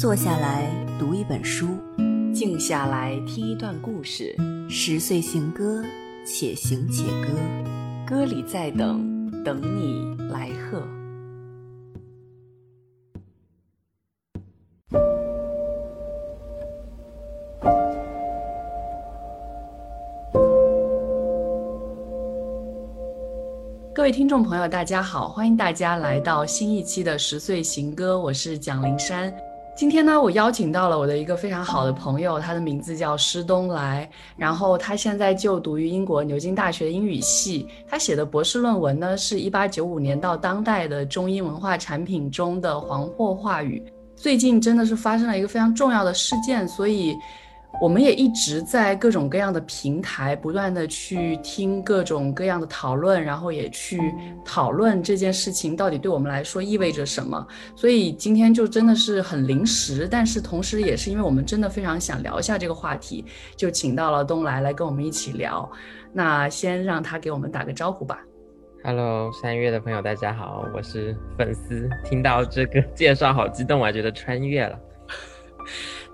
坐下来读一本书，静下来听一段故事。十岁行歌，且行且歌，歌里在等，等你来贺。各位听众朋友，大家好，欢迎大家来到新一期的《十岁行歌》，我是蒋灵山。今天呢，我邀请到了我的一个非常好的朋友，他的名字叫施东来，然后他现在就读于英国牛津大学英语系。他写的博士论文呢，是一八九五年到当代的中英文化产品中的黄祸话语。最近真的是发生了一个非常重要的事件，所以。我们也一直在各种各样的平台不断的去听各种各样的讨论，然后也去讨论这件事情到底对我们来说意味着什么。所以今天就真的是很临时，但是同时也是因为我们真的非常想聊一下这个话题，就请到了东来来跟我们一起聊。那先让他给我们打个招呼吧。Hello，三月的朋友，大家好，我是粉丝。听到这个 介绍好激动，我觉得穿越了。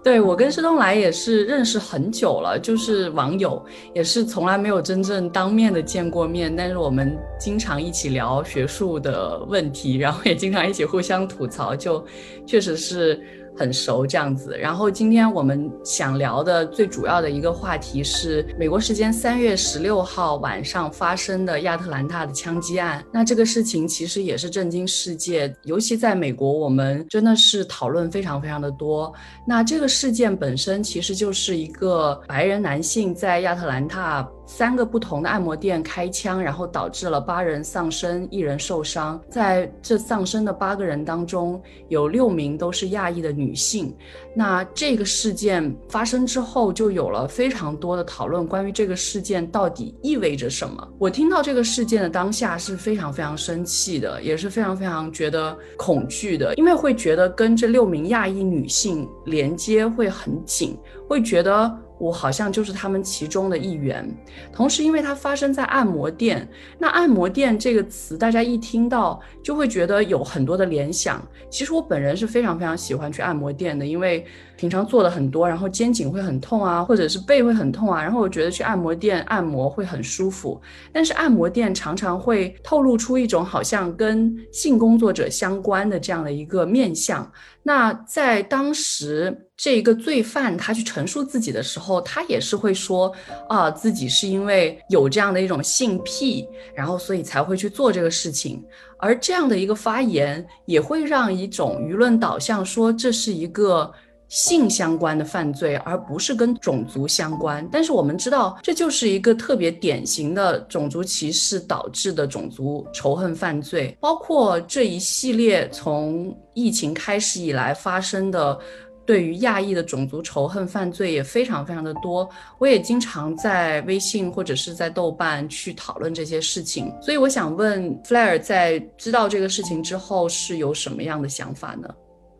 对我跟施东来也是认识很久了，就是网友，也是从来没有真正当面的见过面，但是我们经常一起聊学术的问题，然后也经常一起互相吐槽，就确实是。很熟这样子，然后今天我们想聊的最主要的一个话题是美国时间三月十六号晚上发生的亚特兰大的枪击案。那这个事情其实也是震惊世界，尤其在美国，我们真的是讨论非常非常的多。那这个事件本身其实就是一个白人男性在亚特兰大。三个不同的按摩店开枪，然后导致了八人丧生，一人受伤。在这丧生的八个人当中，有六名都是亚裔的女性。那这个事件发生之后，就有了非常多的讨论，关于这个事件到底意味着什么。我听到这个事件的当下是非常非常生气的，也是非常非常觉得恐惧的，因为会觉得跟这六名亚裔女性连接会很紧，会觉得。我好像就是他们其中的一员，同时，因为它发生在按摩店，那按摩店这个词，大家一听到就会觉得有很多的联想。其实我本人是非常非常喜欢去按摩店的，因为。平常做的很多，然后肩颈会很痛啊，或者是背会很痛啊，然后我觉得去按摩店按摩会很舒服。但是按摩店常常会透露出一种好像跟性工作者相关的这样的一个面相。那在当时这一个罪犯他去陈述自己的时候，他也是会说啊，自己是因为有这样的一种性癖，然后所以才会去做这个事情。而这样的一个发言也会让一种舆论导向说这是一个。性相关的犯罪，而不是跟种族相关。但是我们知道，这就是一个特别典型的种族歧视导致的种族仇恨犯罪。包括这一系列从疫情开始以来发生的对于亚裔的种族仇恨犯罪也非常非常的多。我也经常在微信或者是在豆瓣去讨论这些事情。所以我想问 Flair，在知道这个事情之后是有什么样的想法呢？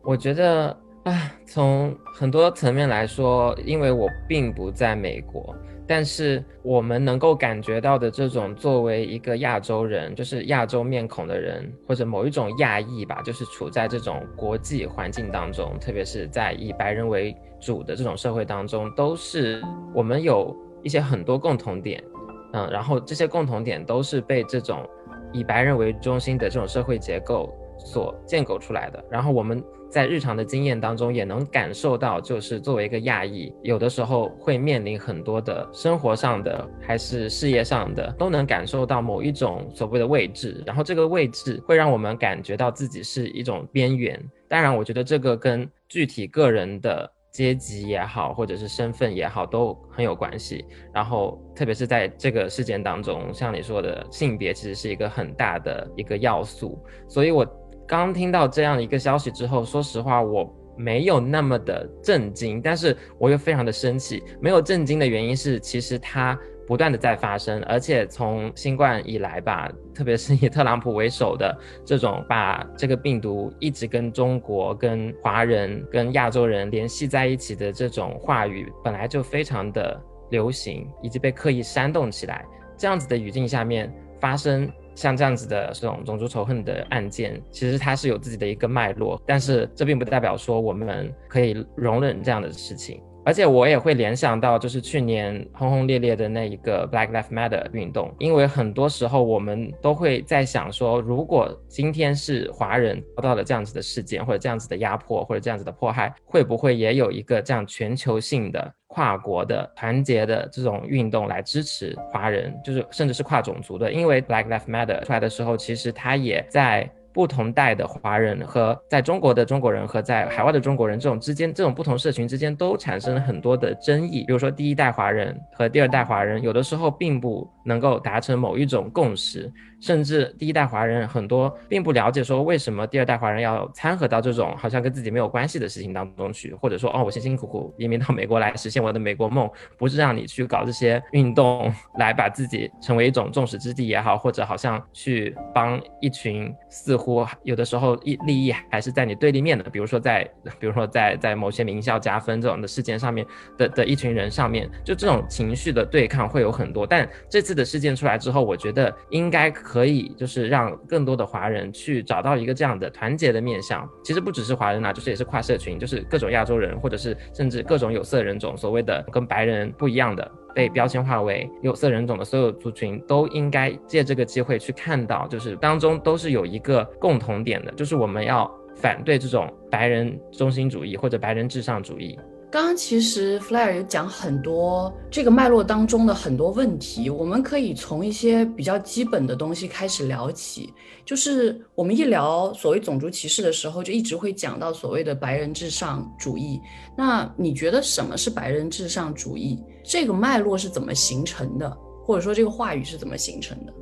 我觉得。啊，从很多层面来说，因为我并不在美国，但是我们能够感觉到的这种作为一个亚洲人，就是亚洲面孔的人，或者某一种亚裔吧，就是处在这种国际环境当中，特别是在以白人为主的这种社会当中，都是我们有一些很多共同点，嗯，然后这些共同点都是被这种以白人为中心的这种社会结构所建构出来的，然后我们。在日常的经验当中，也能感受到，就是作为一个亚裔，有的时候会面临很多的生活上的，还是事业上的，都能感受到某一种所谓的位置。然后这个位置会让我们感觉到自己是一种边缘。当然，我觉得这个跟具体个人的阶级也好，或者是身份也好，都很有关系。然后，特别是在这个事件当中，像你说的性别，其实是一个很大的一个要素。所以，我。刚听到这样的一个消息之后，说实话，我没有那么的震惊，但是我又非常的生气。没有震惊的原因是，其实它不断的在发生，而且从新冠以来吧，特别是以特朗普为首的这种把这个病毒一直跟中国、跟华人、跟亚洲人联系在一起的这种话语，本来就非常的流行，以及被刻意煽动起来。这样子的语境下面。发生像这样子的这种种族仇恨的案件，其实它是有自己的一个脉络，但是这并不代表说我们可以容忍这样的事情。而且我也会联想到，就是去年轰轰烈烈的那一个 Black Lives Matter 运动，因为很多时候我们都会在想说，如果今天是华人遭到了这样子的事件，或者这样子的压迫，或者这样子的迫害，会不会也有一个这样全球性的跨国的团结的这种运动来支持华人，就是甚至是跨种族的？因为 Black Lives Matter 出来的时候，其实它也在。不同代的华人和在中国的中国人和在海外的中国人这种之间，这种不同社群之间都产生了很多的争议。比如说，第一代华人和第二代华人有的时候并不能够达成某一种共识。甚至第一代华人很多并不了解，说为什么第二代华人要掺和到这种好像跟自己没有关系的事情当中去，或者说哦，我辛辛苦苦移民到美国来实现我的美国梦，不是让你去搞这些运动来把自己成为一种众矢之的也好，或者好像去帮一群似乎有的时候利利益还是在你对立面的，比如说在比如说在在某些名校加分这种的事件上面的的一群人上面，就这种情绪的对抗会有很多。但这次的事件出来之后，我觉得应该。可以，就是让更多的华人去找到一个这样的团结的面向。其实不只是华人啊，就是也是跨社群，就是各种亚洲人，或者是甚至各种有色人种，所谓的跟白人不一样的，被标签化为有色人种的所有族群，都应该借这个机会去看到，就是当中都是有一个共同点的，就是我们要反对这种白人中心主义或者白人至上主义。刚刚其实 Flair 有讲很多这个脉络当中的很多问题，我们可以从一些比较基本的东西开始聊起。就是我们一聊所谓种族歧视的时候，就一直会讲到所谓的白人至上主义。那你觉得什么是白人至上主义？这个脉络是怎么形成的？或者说这个话语是怎么形成的？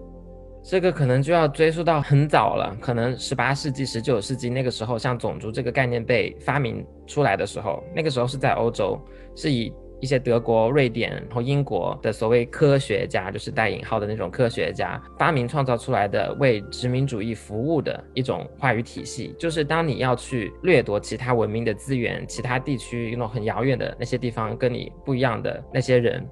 这个可能就要追溯到很早了，可能十八世纪、十九世纪那个时候，像种族这个概念被发明出来的时候，那个时候是在欧洲，是以一些德国、瑞典然后英国的所谓科学家，就是带引号的那种科学家发明创造出来的，为殖民主义服务的一种话语体系。就是当你要去掠夺其他文明的资源，其他地区那种很遥远的那些地方跟你不一样的那些人。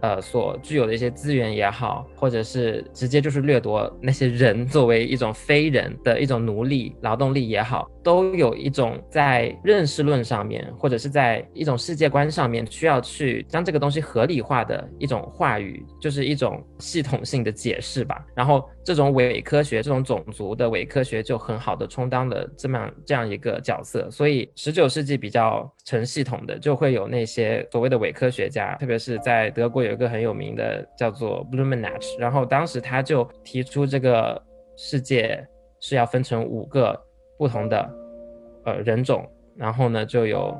呃，所具有的一些资源也好，或者是直接就是掠夺那些人作为一种非人的一种奴隶劳动力也好。都有一种在认识论上面，或者是在一种世界观上面，需要去将这个东西合理化的一种话语，就是一种系统性的解释吧。然后这种伪科学，这种种族的伪科学，就很好的充当了这么这样一个角色。所以十九世纪比较成系统的，就会有那些所谓的伪科学家，特别是在德国有一个很有名的叫做 Blumenach，然后当时他就提出这个世界是要分成五个。不同的呃人种，然后呢就有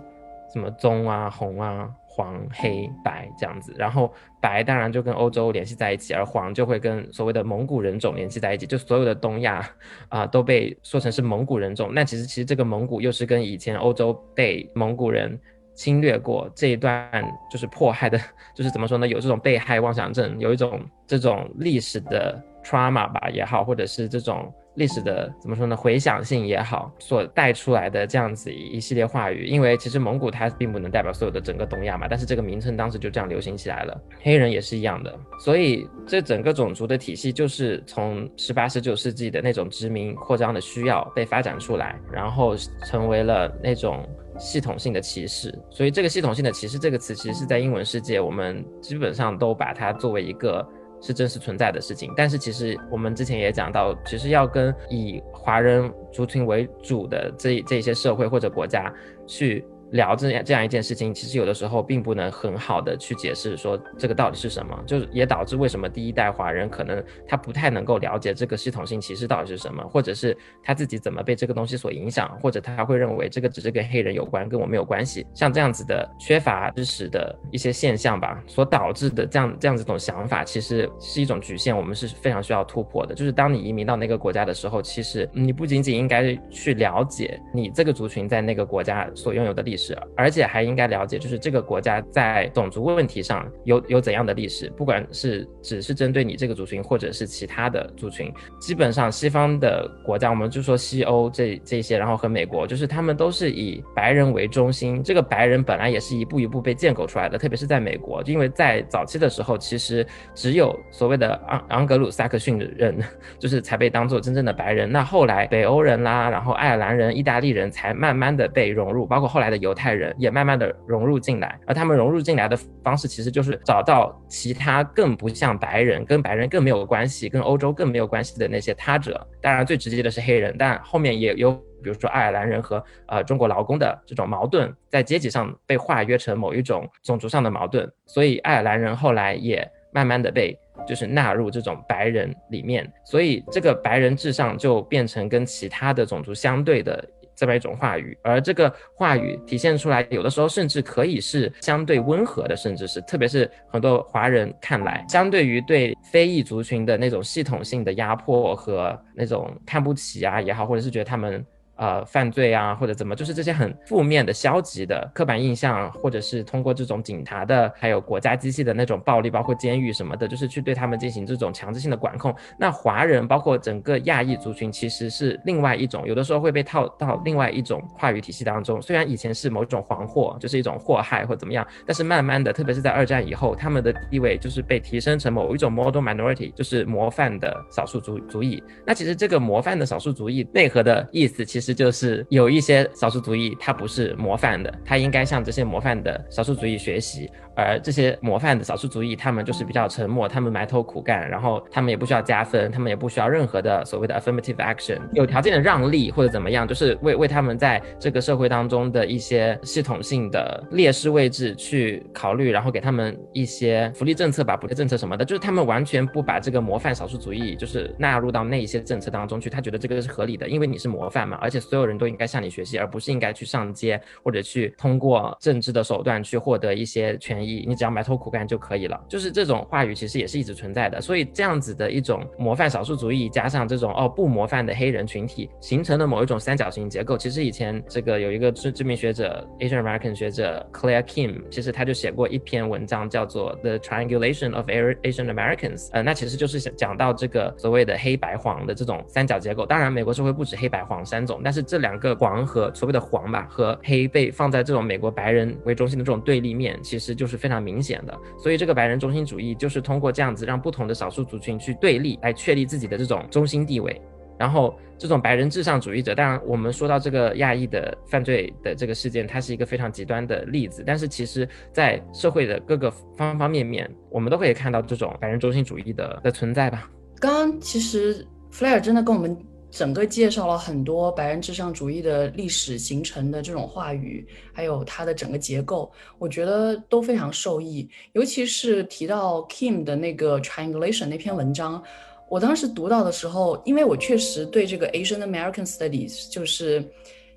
什么棕啊、红啊、黄、黑白这样子，然后白当然就跟欧洲联系在一起，而黄就会跟所谓的蒙古人种联系在一起，就所有的东亚啊都被说成是蒙古人种。那其实其实这个蒙古又是跟以前欧洲被蒙古人侵略过这一段就是迫害的，就是怎么说呢？有这种被害妄想症，有一种这种历史的 trauma 吧也好，或者是这种。历史的怎么说呢？回响性也好，所带出来的这样子一系列话语，因为其实蒙古它并不能代表所有的整个东亚嘛，但是这个名称当时就这样流行起来了。黑人也是一样的，所以这整个种族的体系就是从十八、十九世纪的那种殖民扩张的需要被发展出来，然后成为了那种系统性的歧视。所以这个系统性的歧视这个词，其实是在英文世界，我们基本上都把它作为一个。是真实存在的事情，但是其实我们之前也讲到，其实要跟以华人族群为主的这这些社会或者国家去。聊这样这样一件事情，其实有的时候并不能很好的去解释说这个到底是什么，就是也导致为什么第一代华人可能他不太能够了解这个系统性歧视到底是什么，或者是他自己怎么被这个东西所影响，或者他会认为这个只是跟黑人有关，跟我没有关系。像这样子的缺乏知识的一些现象吧，所导致的这样这样子一种想法，其实是一种局限，我们是非常需要突破的。就是当你移民到那个国家的时候，其实你不仅仅应该去了解你这个族群在那个国家所拥有的历史。史，而且还应该了解，就是这个国家在种族问题上有有怎样的历史，不管是只是针对你这个族群，或者是其他的族群，基本上西方的国家，我们就说西欧这这些，然后和美国，就是他们都是以白人为中心，这个白人本来也是一步一步被建构出来的，特别是在美国，因为在早期的时候，其实只有所谓的昂昂格鲁萨克逊人，就是才被当做真正的白人，那后来北欧人啦，然后爱尔兰人、意大利人才慢慢的被融入，包括后来的犹犹太人也慢慢的融入进来，而他们融入进来的方式其实就是找到其他更不像白人、跟白人更没有关系、跟欧洲更没有关系的那些他者。当然最直接的是黑人，但后面也有比如说爱尔兰人和呃中国劳工的这种矛盾，在阶级上被化约成某一种种族上的矛盾，所以爱尔兰人后来也慢慢的被就是纳入这种白人里面，所以这个白人至上就变成跟其他的种族相对的。这么一种话语，而这个话语体现出来，有的时候甚至可以是相对温和的，甚至是，特别是很多华人看来，相对于对非裔族群的那种系统性的压迫和那种看不起啊也好，或者是觉得他们。呃，犯罪啊，或者怎么，就是这些很负面的、消极的刻板印象，或者是通过这种警察的，还有国家机器的那种暴力，包括监狱什么的，就是去对他们进行这种强制性的管控。那华人，包括整个亚裔族群，其实是另外一种，有的时候会被套到另外一种话语体系当中。虽然以前是某种黄祸，就是一种祸害或怎么样，但是慢慢的，特别是在二战以后，他们的地位就是被提升成某一种 model minority，就是模范的少数族族裔。那其实这个模范的少数族裔内核的意思，其实。就是有一些少数族裔，他不是模范的，他应该向这些模范的少数族裔学习。而这些模范的少数族裔，他们就是比较沉默，他们埋头苦干，然后他们也不需要加分，他们也不需要任何的所谓的 affirmative action，有条件的让利或者怎么样，就是为为他们在这个社会当中的一些系统性的劣势位置去考虑，然后给他们一些福利政策吧、补贴政策什么的，就是他们完全不把这个模范少数族裔就是纳入到那一些政策当中去，他觉得这个是合理的，因为你是模范嘛，而且所有人都应该向你学习，而不是应该去上街或者去通过政治的手段去获得一些权益。你只要埋头苦干就可以了，就是这种话语其实也是一直存在的。所以这样子的一种模范少数主义，加上这种哦不模范的黑人群体，形成了某一种三角形结构。其实以前这个有一个知知名学者，Asian American 学者 Claire Kim，其实他就写过一篇文章，叫做 The Triangulation of Asian Americans。呃，那其实就是讲到这个所谓的黑白黄的这种三角结构。当然，美国社会不止黑白黄三种，但是这两个黄和所谓的黄吧和黑被放在这种美国白人为中心的这种对立面，其实就是。非常明显的，所以这个白人中心主义就是通过这样子让不同的少数族群去对立，来确立自己的这种中心地位。然后这种白人至上主义者，当然我们说到这个亚裔的犯罪的这个事件，它是一个非常极端的例子。但是其实，在社会的各个方方面面，我们都可以看到这种白人中心主义的的存在吧。刚刚其实弗莱尔真的跟我们。整个介绍了很多白人至上主义的历史形成的这种话语，还有它的整个结构，我觉得都非常受益。尤其是提到 Kim 的那个 Triangulation 那篇文章，我当时读到的时候，因为我确实对这个 Asian American Studies 就是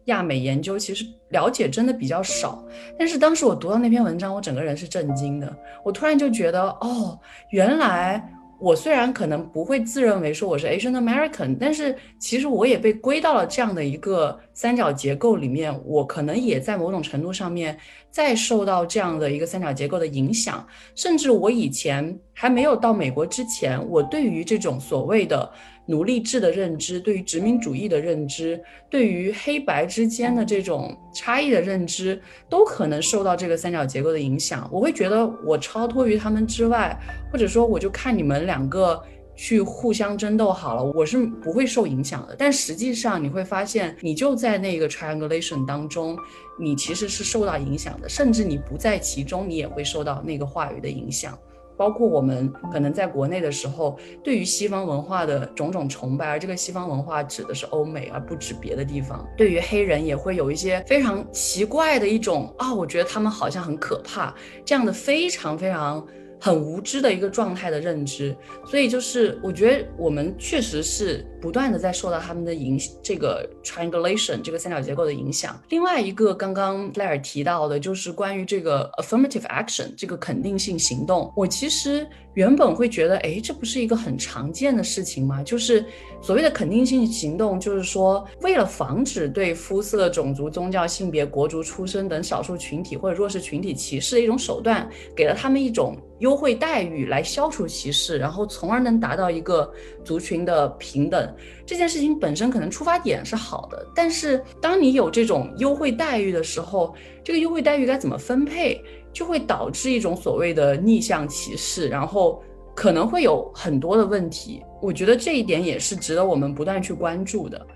亚美研究，其实了解真的比较少。但是当时我读到那篇文章，我整个人是震惊的。我突然就觉得，哦，原来。我虽然可能不会自认为说我是 Asian American，但是其实我也被归到了这样的一个三角结构里面。我可能也在某种程度上面再受到这样的一个三角结构的影响，甚至我以前还没有到美国之前，我对于这种所谓的。奴隶制的认知，对于殖民主义的认知，对于黑白之间的这种差异的认知，都可能受到这个三角结构的影响。我会觉得我超脱于他们之外，或者说我就看你们两个去互相争斗好了，我是不会受影响的。但实际上你会发现，你就在那个 triangulation 当中，你其实是受到影响的，甚至你不在其中，你也会受到那个话语的影响。包括我们可能在国内的时候，对于西方文化的种种崇拜，而这个西方文化指的是欧美，而不指别的地方。对于黑人也会有一些非常奇怪的一种啊，我觉得他们好像很可怕，这样的非常非常。很无知的一个状态的认知，所以就是我觉得我们确实是不断的在受到他们的影这个 triangulation 这个三角结构的影响。另外一个刚刚赖尔提到的就是关于这个 affirmative action 这个肯定性行动，我其实原本会觉得，哎，这不是一个很常见的事情吗？就是所谓的肯定性行动，就是说，为了防止对肤色、种族、宗教、性别、国族、出身等少数群体或者弱势群体歧视的一种手段，给了他们一种优惠待遇来消除歧视，然后从而能达到一个族群的平等。这件事情本身可能出发点是好的，但是当你有这种优惠待遇的时候，这个优惠待遇该怎么分配？就会导致一种所谓的逆向歧视，然后可能会有很多的问题。我觉得这一点也是值得我们不断去关注的。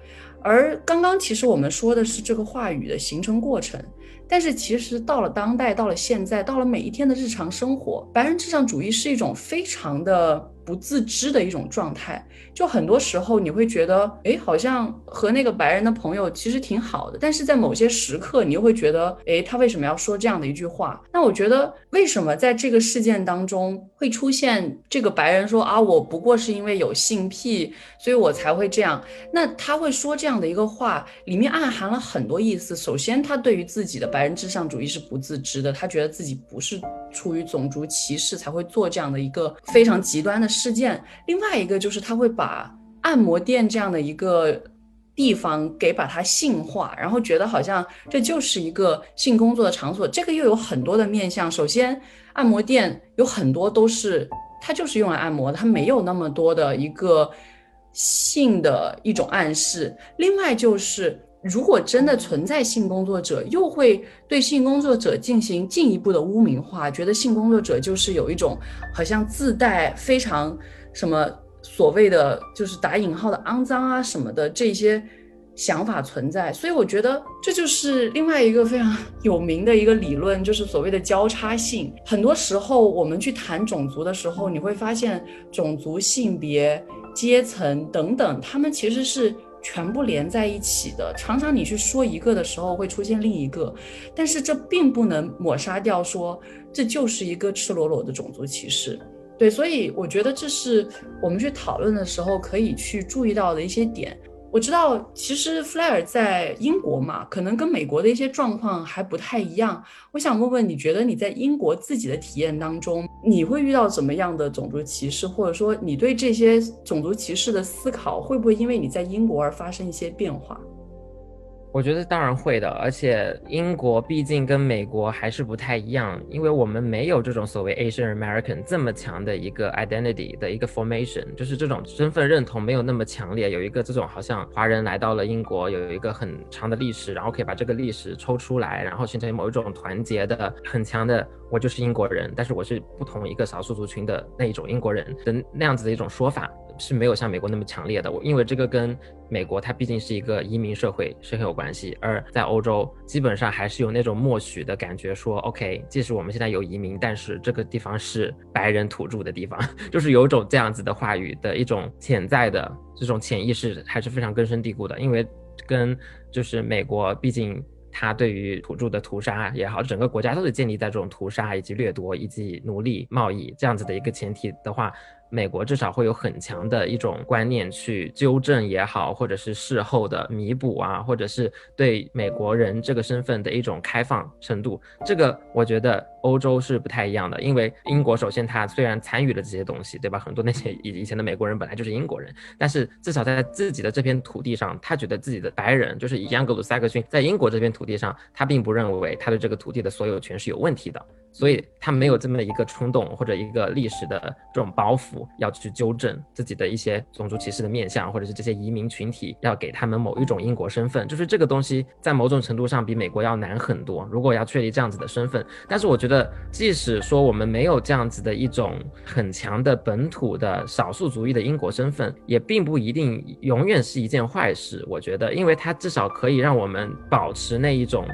而刚刚其实我们说的是这个话语的形成过程，但是其实到了当代，到了现在，到了每一天的日常生活，白人至上主义是一种非常的。不自知的一种状态，就很多时候你会觉得，哎，好像和那个白人的朋友其实挺好的，但是在某些时刻，你又会觉得，哎，他为什么要说这样的一句话？那我觉得，为什么在这个事件当中会出现这个白人说啊，我不过是因为有性癖，所以我才会这样？那他会说这样的一个话，里面暗含了很多意思。首先，他对于自己的白人至上主义是不自知的，他觉得自己不是出于种族歧视才会做这样的一个非常极端的。事件，另外一个就是他会把按摩店这样的一个地方给把它性化，然后觉得好像这就是一个性工作的场所。这个又有很多的面向。首先，按摩店有很多都是它就是用来按摩的，它没有那么多的一个性的一种暗示。另外就是。如果真的存在性工作者，又会对性工作者进行进一步的污名化，觉得性工作者就是有一种好像自带非常什么所谓的就是打引号的肮脏啊什么的这些想法存在。所以我觉得这就是另外一个非常 有名的一个理论，就是所谓的交叉性。很多时候我们去谈种族的时候，你会发现种族、性别、阶层等等，他们其实是。全部连在一起的，常常你去说一个的时候会出现另一个，但是这并不能抹杀掉说这就是一个赤裸裸的种族歧视。对，所以我觉得这是我们去讨论的时候可以去注意到的一些点。我知道，其实弗莱尔在英国嘛，可能跟美国的一些状况还不太一样。我想问问，你觉得你在英国自己的体验当中，你会遇到怎么样的种族歧视，或者说你对这些种族歧视的思考，会不会因为你在英国而发生一些变化？我觉得当然会的，而且英国毕竟跟美国还是不太一样，因为我们没有这种所谓 Asian American 这么强的一个 identity 的一个 formation，就是这种身份认同没有那么强烈。有一个这种好像华人来到了英国，有一个很长的历史，然后可以把这个历史抽出来，然后形成某一种团结的很强的，我就是英国人，但是我是不同一个少数族群的那一种英国人的那样子的一种说法。是没有像美国那么强烈的，我因为这个跟美国它毕竟是一个移民社会是很有关系，而在欧洲基本上还是有那种默许的感觉，说 OK，即使我们现在有移民，但是这个地方是白人土著的地方，就是有种这样子的话语的一种潜在的这种潜意识还是非常根深蒂固的，因为跟就是美国毕竟它对于土著的屠杀也好，整个国家都是建立在这种屠杀以及掠夺以及奴隶贸易这样子的一个前提的话。美国至少会有很强的一种观念去纠正也好，或者是事后的弥补啊，或者是对美国人这个身份的一种开放程度。这个我觉得欧洲是不太一样的，因为英国首先它虽然参与了这些东西，对吧？很多那些以以前的美国人本来就是英国人，但是至少在自己的这片土地上，他觉得自己的白人就是以盎格鲁撒克逊在英国这片土地上，他并不认为他对这个土地的所有权是有问题的。所以他没有这么一个冲动或者一个历史的这种包袱，要去纠正自己的一些种族歧视的面相，或者是这些移民群体要给他们某一种英国身份，就是这个东西在某种程度上比美国要难很多。如果要确立这样子的身份，但是我觉得，即使说我们没有这样子的一种很强的本土的少数族裔的英国身份，也并不一定永远是一件坏事。我觉得，因为它至少可以让我们保持那一种。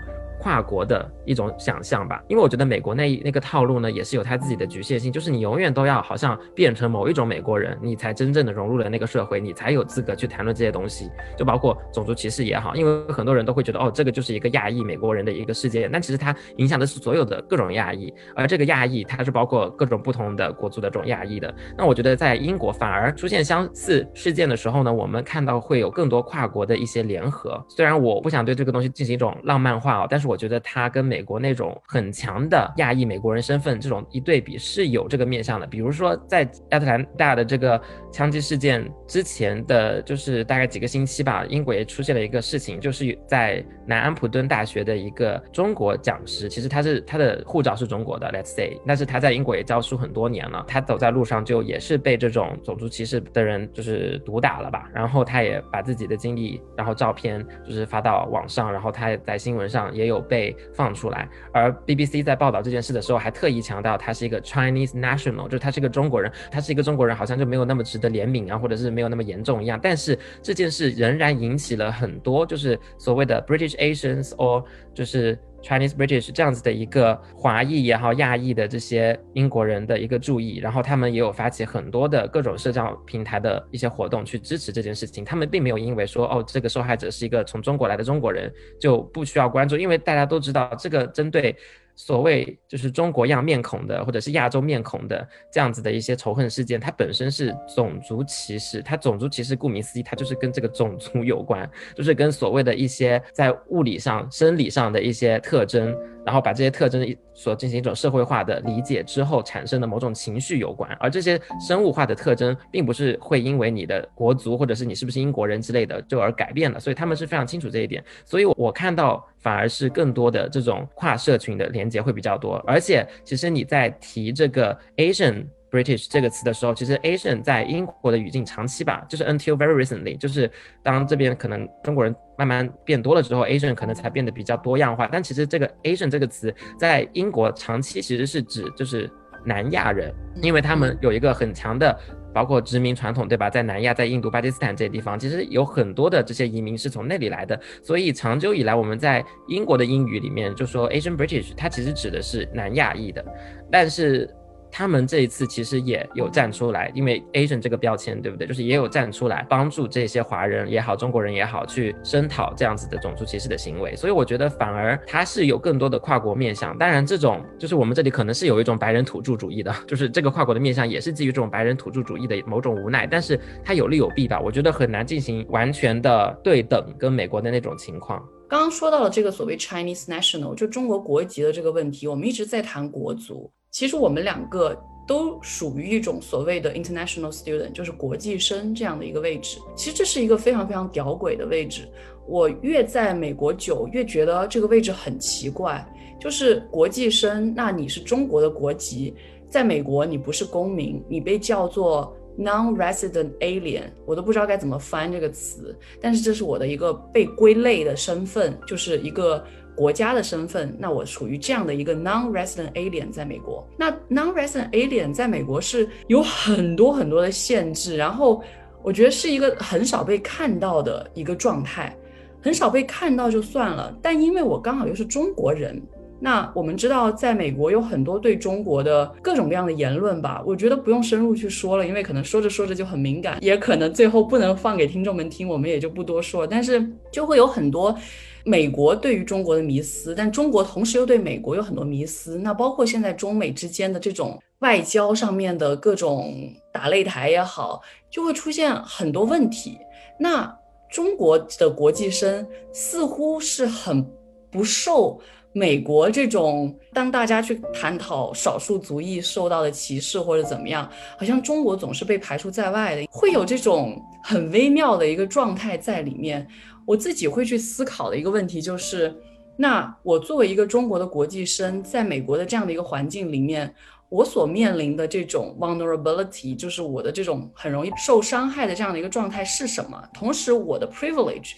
跨国的一种想象吧，因为我觉得美国那那个套路呢，也是有它自己的局限性，就是你永远都要好像变成某一种美国人，你才真正的融入了那个社会，你才有资格去谈论这些东西，就包括种族歧视也好，因为很多人都会觉得，哦，这个就是一个亚裔美国人的一个事件，但其实它影响的是所有的各种亚裔，而这个亚裔它是包括各种不同的国族的这种亚裔的。那我觉得在英国反而出现相似事件的时候呢，我们看到会有更多跨国的一些联合，虽然我不想对这个东西进行一种浪漫化哦，但是我。我觉得他跟美国那种很强的亚裔美国人身份这种一对比是有这个面向的。比如说在亚特兰大的这个枪击事件之前的就是大概几个星期吧，英国也出现了一个事情，就是在南安普敦大学的一个中国讲师，其实他是他的护照是中国的，Let's say，但是他在英国也教书很多年了，他走在路上就也是被这种种族歧视的人就是毒打了吧，然后他也把自己的经历，然后照片就是发到网上，然后他在新闻上也有被放出来，而 BBC 在报道这件事的时候还特意强调他是一个 Chinese national，就是他是一个中国人，他是一个中国人，好像就没有那么值得怜悯啊，或者是没有那么严重一样，但是这件事仍然引起了很多就是所谓的 British Asians or 就是 Chinese British 这样子的一个华裔也好、亚裔的这些英国人的一个注意，然后他们也有发起很多的各种社交平台的一些活动去支持这件事情。他们并没有因为说哦这个受害者是一个从中国来的中国人就不需要关注，因为大家都知道这个针对。所谓就是中国样面孔的，或者是亚洲面孔的这样子的一些仇恨事件，它本身是种族歧视。它种族歧视顾名思义，它就是跟这个种族有关，就是跟所谓的一些在物理上、生理上的一些特征。然后把这些特征所进行一种社会化的理解之后产生的某种情绪有关，而这些生物化的特征并不是会因为你的国族或者是你是不是英国人之类的就而改变了，所以他们是非常清楚这一点。所以我看到反而是更多的这种跨社群的连接会比较多，而且其实你在提这个 Asian。British 这个词的时候，其实 Asian 在英国的语境长期吧，就是 until very recently，就是当这边可能中国人慢慢变多了之后，Asian 可能才变得比较多样化。但其实这个 Asian 这个词在英国长期其实是指就是南亚人，因为他们有一个很强的包括殖民传统，对吧？在南亚，在印度、巴基斯坦这些地方，其实有很多的这些移民是从那里来的。所以长久以来，我们在英国的英语里面就说 Asian British，它其实指的是南亚裔的，但是。他们这一次其实也有站出来，因为 Asian 这个标签，对不对？就是也有站出来帮助这些华人也好，中国人也好，去声讨这样子的种族歧视的行为。所以我觉得反而它是有更多的跨国面向。当然，这种就是我们这里可能是有一种白人土著主义的，就是这个跨国的面向也是基于这种白人土著主义的某种无奈。但是它有利有弊吧？我觉得很难进行完全的对等，跟美国的那种情况。刚刚说到了这个所谓 Chinese national，就中国国籍的这个问题，我们一直在谈国足。其实我们两个都属于一种所谓的 international student，就是国际生这样的一个位置。其实这是一个非常非常屌诡的位置。我越在美国久，越觉得这个位置很奇怪。就是国际生，那你是中国的国籍，在美国你不是公民，你被叫做 non-resident alien，我都不知道该怎么翻这个词。但是这是我的一个被归类的身份，就是一个。国家的身份，那我处于这样的一个 non-resident alien 在美国。那 non-resident alien 在美国是有很多很多的限制，然后我觉得是一个很少被看到的一个状态，很少被看到就算了。但因为我刚好又是中国人，那我们知道在美国有很多对中国的各种各样的言论吧，我觉得不用深入去说了，因为可能说着说着就很敏感，也可能最后不能放给听众们听，我们也就不多说。但是就会有很多。美国对于中国的迷思，但中国同时又对美国有很多迷思。那包括现在中美之间的这种外交上面的各种打擂台也好，就会出现很多问题。那中国的国际生似乎是很不受美国这种，当大家去探讨少数族裔受到的歧视或者怎么样，好像中国总是被排除在外的，会有这种很微妙的一个状态在里面。我自己会去思考的一个问题就是，那我作为一个中国的国际生，在美国的这样的一个环境里面，我所面临的这种 vulnerability，就是我的这种很容易受伤害的这样的一个状态是什么？同时，我的 privilege。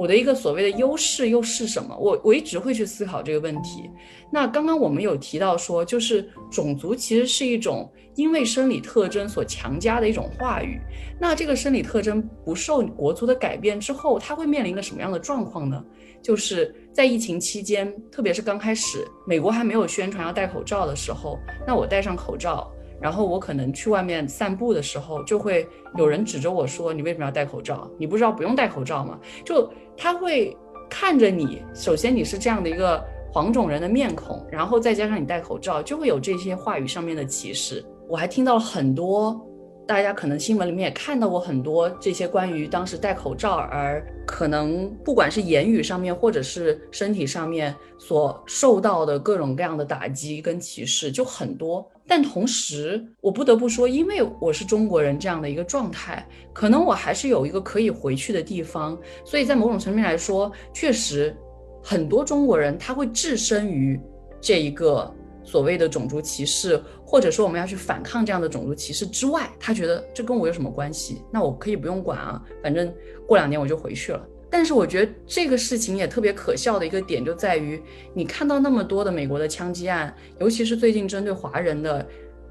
我的一个所谓的优势又是什么？我我一直会去思考这个问题。那刚刚我们有提到说，就是种族其实是一种因为生理特征所强加的一种话语。那这个生理特征不受国足的改变之后，它会面临个什么样的状况呢？就是在疫情期间，特别是刚开始，美国还没有宣传要戴口罩的时候，那我戴上口罩。然后我可能去外面散步的时候，就会有人指着我说：“你为什么要戴口罩？你不知道不用戴口罩吗？”就他会看着你，首先你是这样的一个黄种人的面孔，然后再加上你戴口罩，就会有这些话语上面的歧视。我还听到了很多。大家可能新闻里面也看到过很多这些关于当时戴口罩而可能不管是言语上面或者是身体上面所受到的各种各样的打击跟歧视就很多。但同时，我不得不说，因为我是中国人这样的一个状态，可能我还是有一个可以回去的地方。所以在某种层面来说，确实很多中国人他会置身于这一个所谓的种族歧视，或者说我们要去反抗这样的种族歧视之外，他觉得这跟我有什么关系？那我可以不用管啊，反正过两年我就回去了。但是我觉得这个事情也特别可笑的一个点就在于，你看到那么多的美国的枪击案，尤其是最近针对华人的，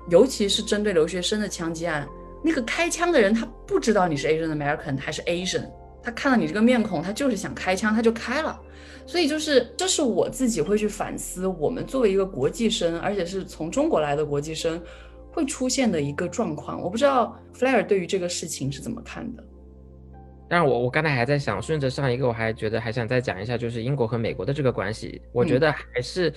尤其是针对留学生的枪击案，那个开枪的人他不知道你是 Asian American 还是 Asian，他看到你这个面孔，他就是想开枪，他就开了。所以就是这是我自己会去反思，我们作为一个国际生，而且是从中国来的国际生，会出现的一个状况。我不知道 Flair 对于这个事情是怎么看的。但是我我刚才还在想，顺着上一个，我还觉得还想再讲一下，就是英国和美国的这个关系，我觉得还是。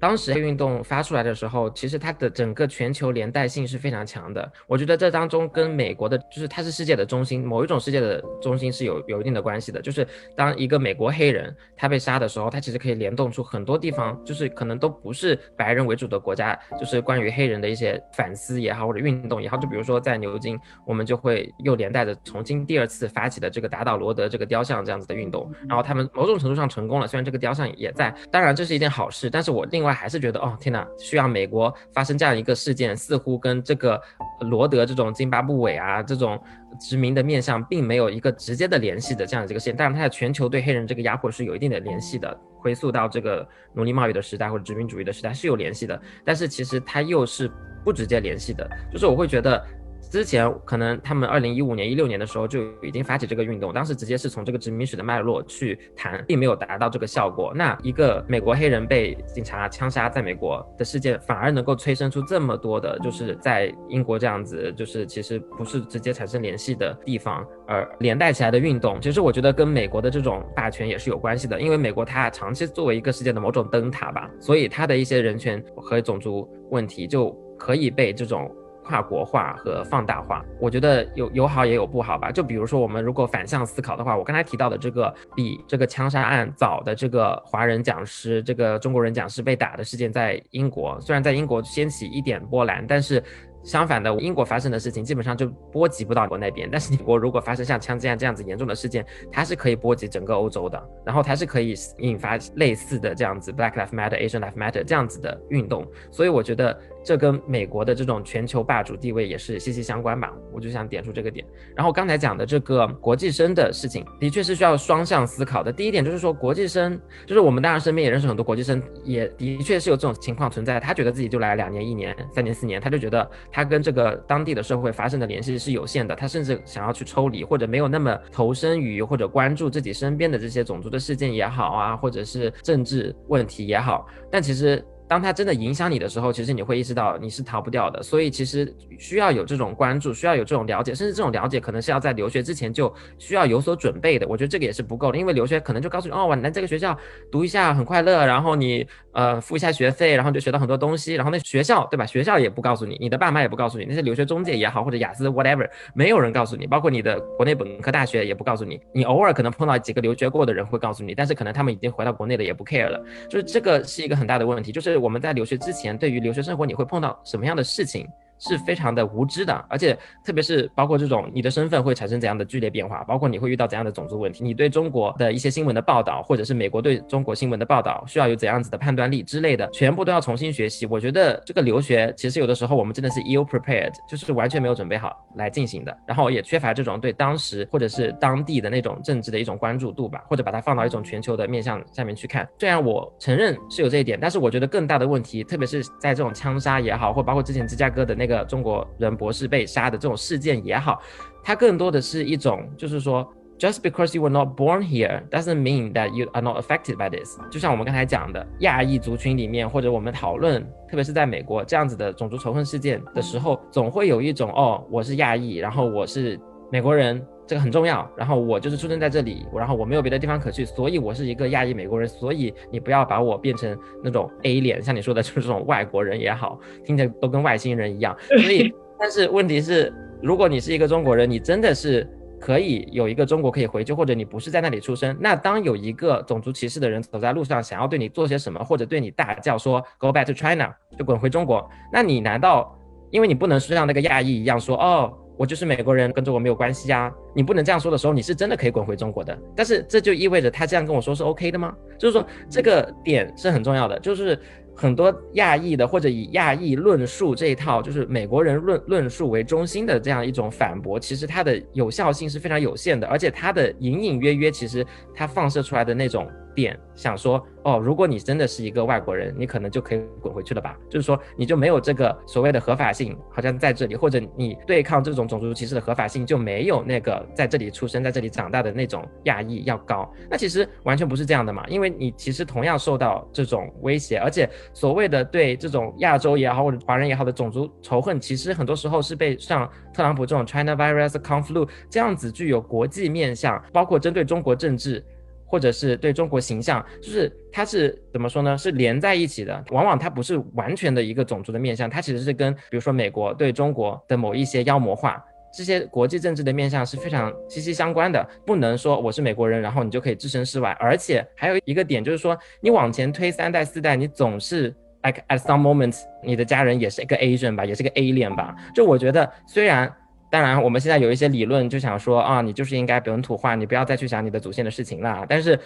当时运动发出来的时候，其实它的整个全球连带性是非常强的。我觉得这当中跟美国的，就是它是世界的中心，某一种世界的中心是有有一定的关系的。就是当一个美国黑人他被杀的时候，他其实可以联动出很多地方，就是可能都不是白人为主的国家，就是关于黑人的一些反思也好，或者运动也好。就比如说在牛津，我们就会又连带着重新第二次发起的这个打倒罗德这个雕像这样子的运动，然后他们某种程度上成功了，虽然这个雕像也在，当然这是一件好事，但是我另外。还是觉得哦天哪，需要美国发生这样一个事件，似乎跟这个罗德这种津巴布韦啊这种殖民的面向并没有一个直接的联系的这样的这个事件。但是，它在全球对黑人这个压迫是有一定的联系的，回溯到这个奴隶贸易的时代或者殖民主义的时代是有联系的。但是其实它又是不直接联系的，就是我会觉得。之前可能他们二零一五年、一六年的时候就已经发起这个运动，当时直接是从这个殖民史的脉络去谈，并没有达到这个效果。那一个美国黑人被警察枪杀在美国的事件，反而能够催生出这么多的，就是在英国这样子，就是其实不是直接产生联系的地方，而连带起来的运动。其实我觉得跟美国的这种霸权也是有关系的，因为美国它长期作为一个世界的某种灯塔吧，所以它的一些人权和种族问题就可以被这种。跨国化和放大化，我觉得有有好也有不好吧。就比如说，我们如果反向思考的话，我刚才提到的这个比这个枪杀案早的这个华人讲师，这个中国人讲师被打的事件，在英国虽然在英国掀起一点波澜，但是。相反的，英国发生的事情基本上就波及不到国那边。但是，美国如果发生像枪击案这样子严重的事件，它是可以波及整个欧洲的，然后它是可以引发类似的这样子 Black Lives Matter、Asian Lives Matter 这样子的运动。所以，我觉得这跟美国的这种全球霸主地位也是息息相关吧。我就想点出这个点。然后刚才讲的这个国际生的事情，的确是需要双向思考的。第一点就是说，国际生就是我们当然身边也认识很多国际生，也的确是有这种情况存在。他觉得自己就来两年、一年、三年、四年，他就觉得。他跟这个当地的社会发生的联系是有限的，他甚至想要去抽离，或者没有那么投身于或者关注自己身边的这些种族的事件也好啊，或者是政治问题也好，但其实。当它真的影响你的时候，其实你会意识到你是逃不掉的。所以其实需要有这种关注，需要有这种了解，甚至这种了解可能是要在留学之前就需要有所准备的。我觉得这个也是不够的，因为留学可能就告诉你，哦，我来这个学校读一下很快乐，然后你呃付一下学费，然后就学到很多东西。然后那学校对吧？学校也不告诉你，你的爸妈也不告诉你，那些留学中介也好，或者雅思 whatever，没有人告诉你，包括你的国内本科大学也不告诉你。你偶尔可能碰到几个留学过的人会告诉你，但是可能他们已经回到国内了，也不 care 了。就是这个是一个很大的问题，就是。我们在留学之前，对于留学生活，你会碰到什么样的事情？是非常的无知的，而且特别是包括这种你的身份会产生怎样的剧烈变化，包括你会遇到怎样的种族问题，你对中国的一些新闻的报道，或者是美国对中国新闻的报道，需要有怎样子的判断力之类的，全部都要重新学习。我觉得这个留学其实有的时候我们真的是 ill prepared，就是完全没有准备好来进行的，然后也缺乏这种对当时或者是当地的那种政治的一种关注度吧，或者把它放到一种全球的面向下面去看。虽然我承认是有这一点，但是我觉得更大的问题，特别是在这种枪杀也好，或包括之前芝加哥的那个中国人博士被杀的这种事件也好，它更多的是一种，就是说，just because you were not born here doesn't mean that you are not affected by this。就像我们刚才讲的，亚裔族群里面，或者我们讨论，特别是在美国这样子的种族仇恨事件的时候，总会有一种，哦，我是亚裔，然后我是美国人。这个很重要，然后我就是出生在这里，然后我没有别的地方可去，所以我是一个亚裔美国人，所以你不要把我变成那种 A 脸，像你说的就是这种外国人也好，听着都跟外星人一样。所以，但是问题是，如果你是一个中国人，你真的是可以有一个中国可以回去，或者你不是在那里出生，那当有一个种族歧视的人走在路上，想要对你做些什么，或者对你大叫说 “Go back to China”，就滚回中国，那你难道因为你不能像那个亚裔一样说哦？我就是美国人，跟中国没有关系啊！你不能这样说的时候，你是真的可以滚回中国的。但是这就意味着他这样跟我说是 OK 的吗？就是说这个点是很重要的，就是很多亚裔的或者以亚裔论述这一套，就是美国人论论述为中心的这样一种反驳，其实它的有效性是非常有限的，而且它的隐隐约约，其实它放射出来的那种。点想说哦，如果你真的是一个外国人，你可能就可以滚回去了吧？就是说你就没有这个所谓的合法性，好像在这里，或者你对抗这种种族歧视的合法性就没有那个在这里出生、在这里长大的那种亚裔要高。那其实完全不是这样的嘛，因为你其实同样受到这种威胁，而且所谓的对这种亚洲也好或者华人也好的种族仇恨，其实很多时候是被像特朗普这种 China virus con flu 这样子具有国际面向，包括针对中国政治。或者是对中国形象，就是它是怎么说呢？是连在一起的。往往它不是完全的一个种族的面向，它其实是跟比如说美国对中国的某一些妖魔化，这些国际政治的面向是非常息息相关的。不能说我是美国人，然后你就可以置身事外。而且还有一个点就是说，你往前推三代四代，你总是 like at some moments，你的家人也是一个 Asian 吧，也是个 A 链吧。就我觉得虽然。当然，我们现在有一些理论就想说啊，你就是应该本土化，你不要再去想你的祖先的事情了。但是，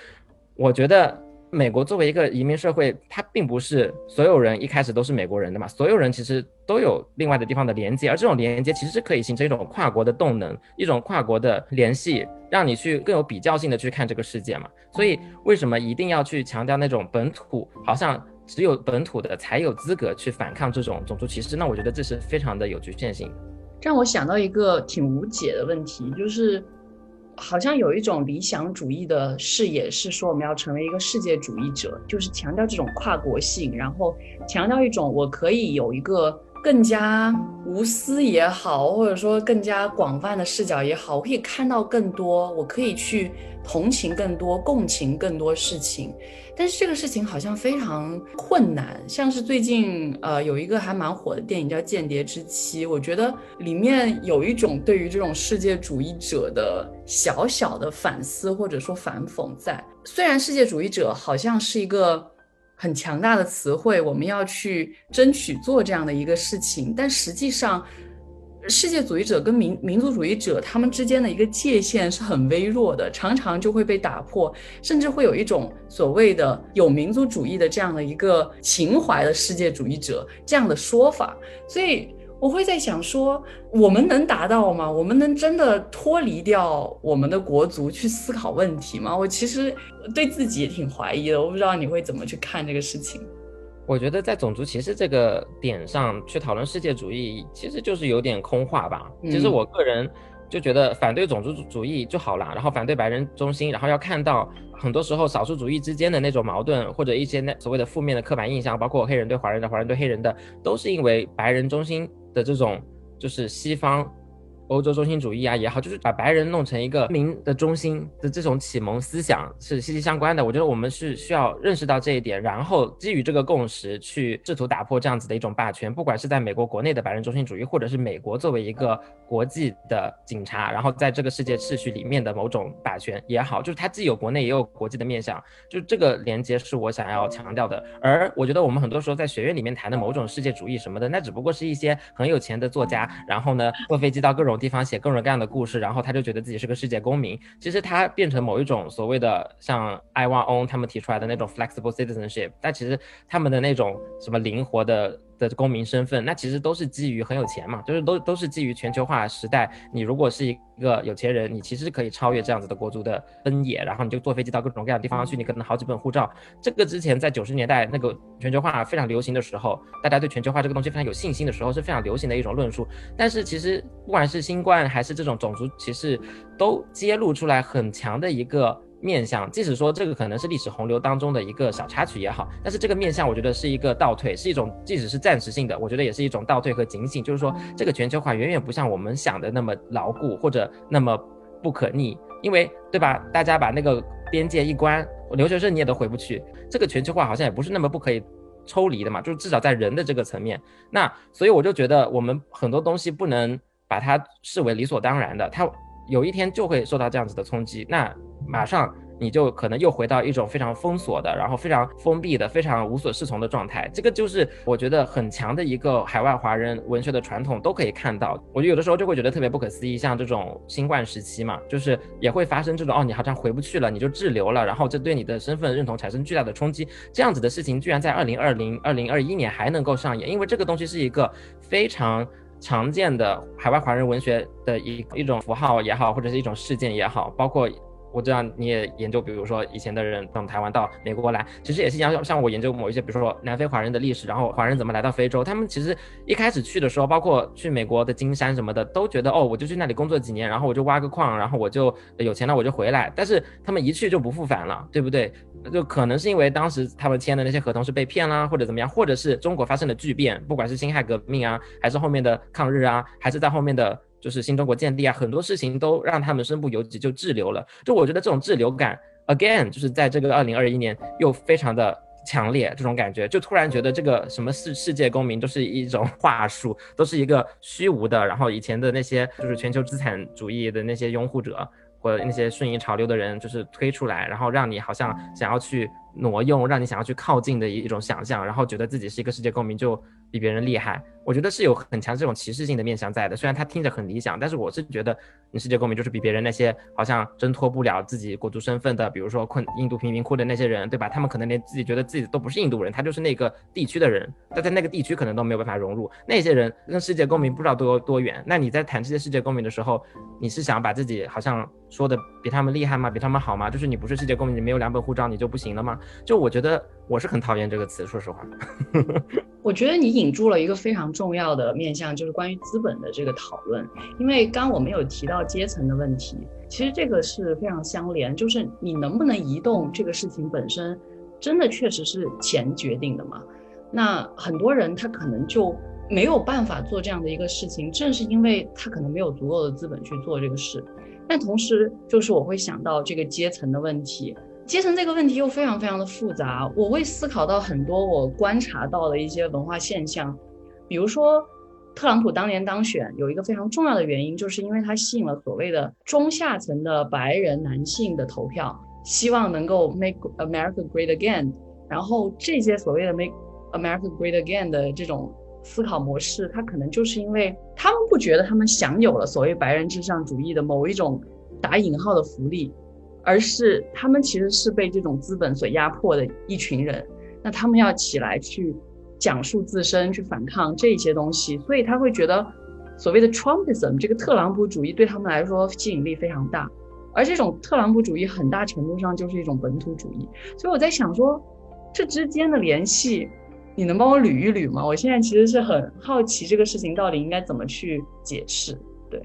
我觉得美国作为一个移民社会，它并不是所有人一开始都是美国人的嘛，所有人其实都有另外的地方的连接，而这种连接其实是可以形成一种跨国的动能，一种跨国的联系，让你去更有比较性的去看这个世界嘛。所以，为什么一定要去强调那种本土，好像只有本土的才有资格去反抗这种种族歧视？那我觉得这是非常的有局限性。让我想到一个挺无解的问题，就是好像有一种理想主义的视野，是说我们要成为一个世界主义者，就是强调这种跨国性，然后强调一种我可以有一个更加无私也好，或者说更加广泛的视角也好，我可以看到更多，我可以去同情更多、共情更多事情。但是这个事情好像非常困难，像是最近呃有一个还蛮火的电影叫《间谍之妻》，我觉得里面有一种对于这种世界主义者的小小的反思或者说反讽在。虽然世界主义者好像是一个很强大的词汇，我们要去争取做这样的一个事情，但实际上。世界主义者跟民民族主义者他们之间的一个界限是很微弱的，常常就会被打破，甚至会有一种所谓的有民族主义的这样的一个情怀的世界主义者这样的说法。所以我会在想说，我们能达到吗？我们能真的脱离掉我们的国足去思考问题吗？我其实对自己也挺怀疑的，我不知道你会怎么去看这个事情。我觉得在种族歧视这个点上去讨论世界主义，其实就是有点空话吧。其实我个人就觉得反对种族主义就好了，然后反对白人中心，然后要看到很多时候少数主义之间的那种矛盾，或者一些那所谓的负面的刻板印象，包括黑人对华人的、华人对黑人的，都是因为白人中心的这种就是西方。欧洲中心主义啊也好，就是把白人弄成一个民的中心的这种启蒙思想是息息相关的。我觉得我们是需要认识到这一点，然后基于这个共识去试图打破这样子的一种霸权。不管是在美国国内的白人中心主义，或者是美国作为一个国际的警察，然后在这个世界秩序里面的某种霸权也好，就是它既有国内也有国际的面向。就这个连接是我想要强调的。而我觉得我们很多时候在学院里面谈的某种世界主义什么的，那只不过是一些很有钱的作家，然后呢坐飞机到各种。地方写各种各样的故事，然后他就觉得自己是个世界公民。其实他变成某一种所谓的像 Ivan 他们提出来的那种 flexible citizenship，但其实他们的那种什么灵活的。的公民身份，那其实都是基于很有钱嘛，就是都都是基于全球化时代。你如果是一个有钱人，你其实可以超越这样子的国族的分野，然后你就坐飞机到各种各样的地方去，你可能好几本护照。这个之前在九十年代那个全球化非常流行的时候，大家对全球化这个东西非常有信心的时候，是非常流行的一种论述。但是其实不管是新冠还是这种种族歧视，都揭露出来很强的一个。面向，即使说这个可能是历史洪流当中的一个小插曲也好，但是这个面向我觉得是一个倒退，是一种即使是暂时性的，我觉得也是一种倒退和警醒。就是说，这个全球化远远不像我们想的那么牢固或者那么不可逆，因为对吧？大家把那个边界一关，留学生你也都回不去。这个全球化好像也不是那么不可以抽离的嘛，就是至少在人的这个层面。那所以我就觉得我们很多东西不能。把它视为理所当然的，它有一天就会受到这样子的冲击，那马上。你就可能又回到一种非常封锁的，然后非常封闭的、非常无所适从的状态。这个就是我觉得很强的一个海外华人文学的传统，都可以看到。我就有的时候就会觉得特别不可思议，像这种新冠时期嘛，就是也会发生这种哦，你好像回不去了，你就滞留了，然后这对你的身份认同产生巨大的冲击。这样子的事情居然在二零二零、二零二一年还能够上演，因为这个东西是一个非常常见的海外华人文学的一一种符号也好，或者是一种事件也好，包括。我知道你也研究，比如说以前的人从台湾到美国来，其实也是一样。像我研究某一些，比如说南非华人的历史，然后华人怎么来到非洲，他们其实一开始去的时候，包括去美国的金山什么的，都觉得哦，我就去那里工作几年，然后我就挖个矿，然后我就有钱了，我就回来。但是他们一去就不复返了，对不对？就可能是因为当时他们签的那些合同是被骗啦，或者怎么样，或者是中国发生了巨变，不管是辛亥革命啊，还是后面的抗日啊，还是在后面的。就是新中国建立啊，很多事情都让他们身不由己就滞留了。就我觉得这种滞留感，again，就是在这个二零二一年又非常的强烈，这种感觉就突然觉得这个什么世世界公民都是一种话术，都是一个虚无的。然后以前的那些就是全球资产主义的那些拥护者或者那些顺应潮流的人，就是推出来，然后让你好像想要去挪用，让你想要去靠近的一种想象，然后觉得自己是一个世界公民就。比别人厉害，我觉得是有很强这种歧视性的面向在的。虽然他听着很理想，但是我是觉得你世界公民就是比别人那些好像挣脱不了自己国族身份的，比如说困印度贫民窟的那些人，对吧？他们可能连自己觉得自己都不是印度人，他就是那个地区的人，他在那个地区可能都没有办法融入。那些人跟世界公民不知道多多远。那你在谈这些世界公民的时候，你是想把自己好像说的比他们厉害吗？比他们好吗？就是你不是世界公民，你没有两本护照，你就不行了吗？就我觉得我是很讨厌这个词，说实话。我觉得你引引入了一个非常重要的面向，就是关于资本的这个讨论。因为刚我们有提到阶层的问题，其实这个是非常相连。就是你能不能移动这个事情本身，真的确实是钱决定的嘛？那很多人他可能就没有办法做这样的一个事情，正是因为他可能没有足够的资本去做这个事。但同时，就是我会想到这个阶层的问题。阶层这个问题又非常非常的复杂，我会思考到很多我观察到的一些文化现象，比如说，特朗普当年当选有一个非常重要的原因，就是因为他吸引了所谓的中下层的白人男性的投票，希望能够 make America great again。然后这些所谓的 make America great again 的这种思考模式，它可能就是因为他们不觉得他们享有了所谓白人至上主义的某一种打引号的福利。而是他们其实是被这种资本所压迫的一群人，那他们要起来去讲述自身，去反抗这些东西，所以他会觉得所谓的 Trumpism 这个特朗普主义对他们来说吸引力非常大，而这种特朗普主义很大程度上就是一种本土主义，所以我在想说，这之间的联系，你能帮我捋一捋吗？我现在其实是很好奇这个事情到底应该怎么去解释。对，